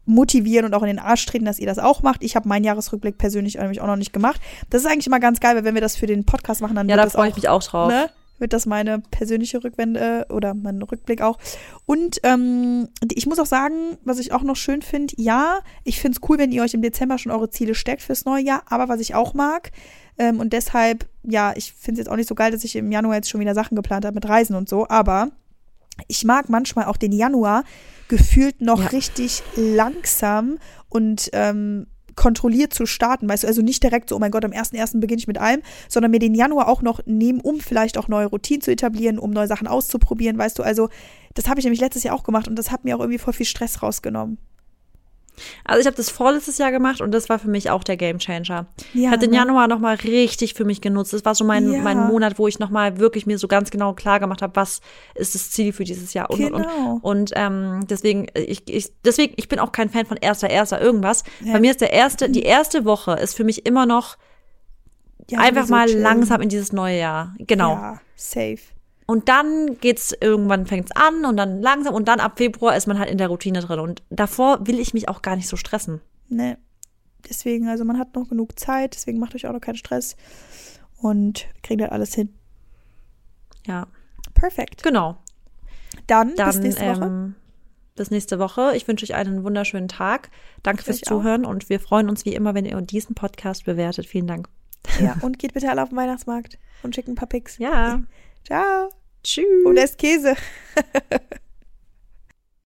motivieren und auch in den Arsch treten, dass ihr das auch macht. Ich habe meinen Jahresrückblick persönlich nämlich auch noch nicht gemacht. Das ist eigentlich immer ganz geil, weil wenn wir das für den Podcast machen, dann Ja, da freue ich mich auch drauf. ne? Wird das meine persönliche Rückwende oder mein Rückblick auch. Und ähm, ich muss auch sagen, was ich auch noch schön finde, ja, ich finde es cool, wenn ihr euch im Dezember schon eure Ziele steckt fürs neue Jahr, aber was ich auch mag, ähm, und deshalb, ja, ich finde es jetzt auch nicht so geil, dass ich im Januar jetzt schon wieder Sachen geplant habe mit Reisen und so, aber ich mag manchmal auch den Januar gefühlt noch ja. richtig langsam und ähm, kontrolliert zu starten, weißt du, also nicht direkt so, oh mein Gott, am 1.1. beginne ich mit allem, sondern mir den Januar auch noch nehmen, um vielleicht auch neue Routinen zu etablieren, um neue Sachen auszuprobieren, weißt du, also das habe ich nämlich letztes Jahr auch gemacht und das hat mir auch irgendwie voll viel Stress rausgenommen. Also ich habe das vorletztes Jahr gemacht und das war für mich auch der Gamechanger. Ja, ich habe den ne? Januar nochmal richtig für mich genutzt. Das war so mein, ja. mein Monat, wo ich nochmal wirklich mir so ganz genau klar gemacht habe, was ist das Ziel für dieses Jahr und genau. und und. Und ähm, deswegen, ich, ich, deswegen, ich bin auch kein Fan von erster, erster irgendwas. Ja. Bei mir ist der erste, die erste Woche ist für mich immer noch ja, einfach mal chillen. langsam in dieses neue Jahr. Genau. Ja, safe. Und dann geht's irgendwann fängt's an und dann langsam und dann ab Februar ist man halt in der Routine drin. Und davor will ich mich auch gar nicht so stressen. Nee. Deswegen, also man hat noch genug Zeit, deswegen macht euch auch noch keinen Stress und kriegt halt alles hin. Ja. Perfekt. Genau. Dann, dann bis nächste Woche. Ähm, bis nächste Woche. Ich wünsche euch einen wunderschönen Tag. Danke fürs Zuhören auch. und wir freuen uns wie immer, wenn ihr diesen Podcast bewertet. Vielen Dank. Ja, und geht bitte alle auf den Weihnachtsmarkt und schickt ein paar Pics. Ja. Ciao. Tschüss. Und esst Käse.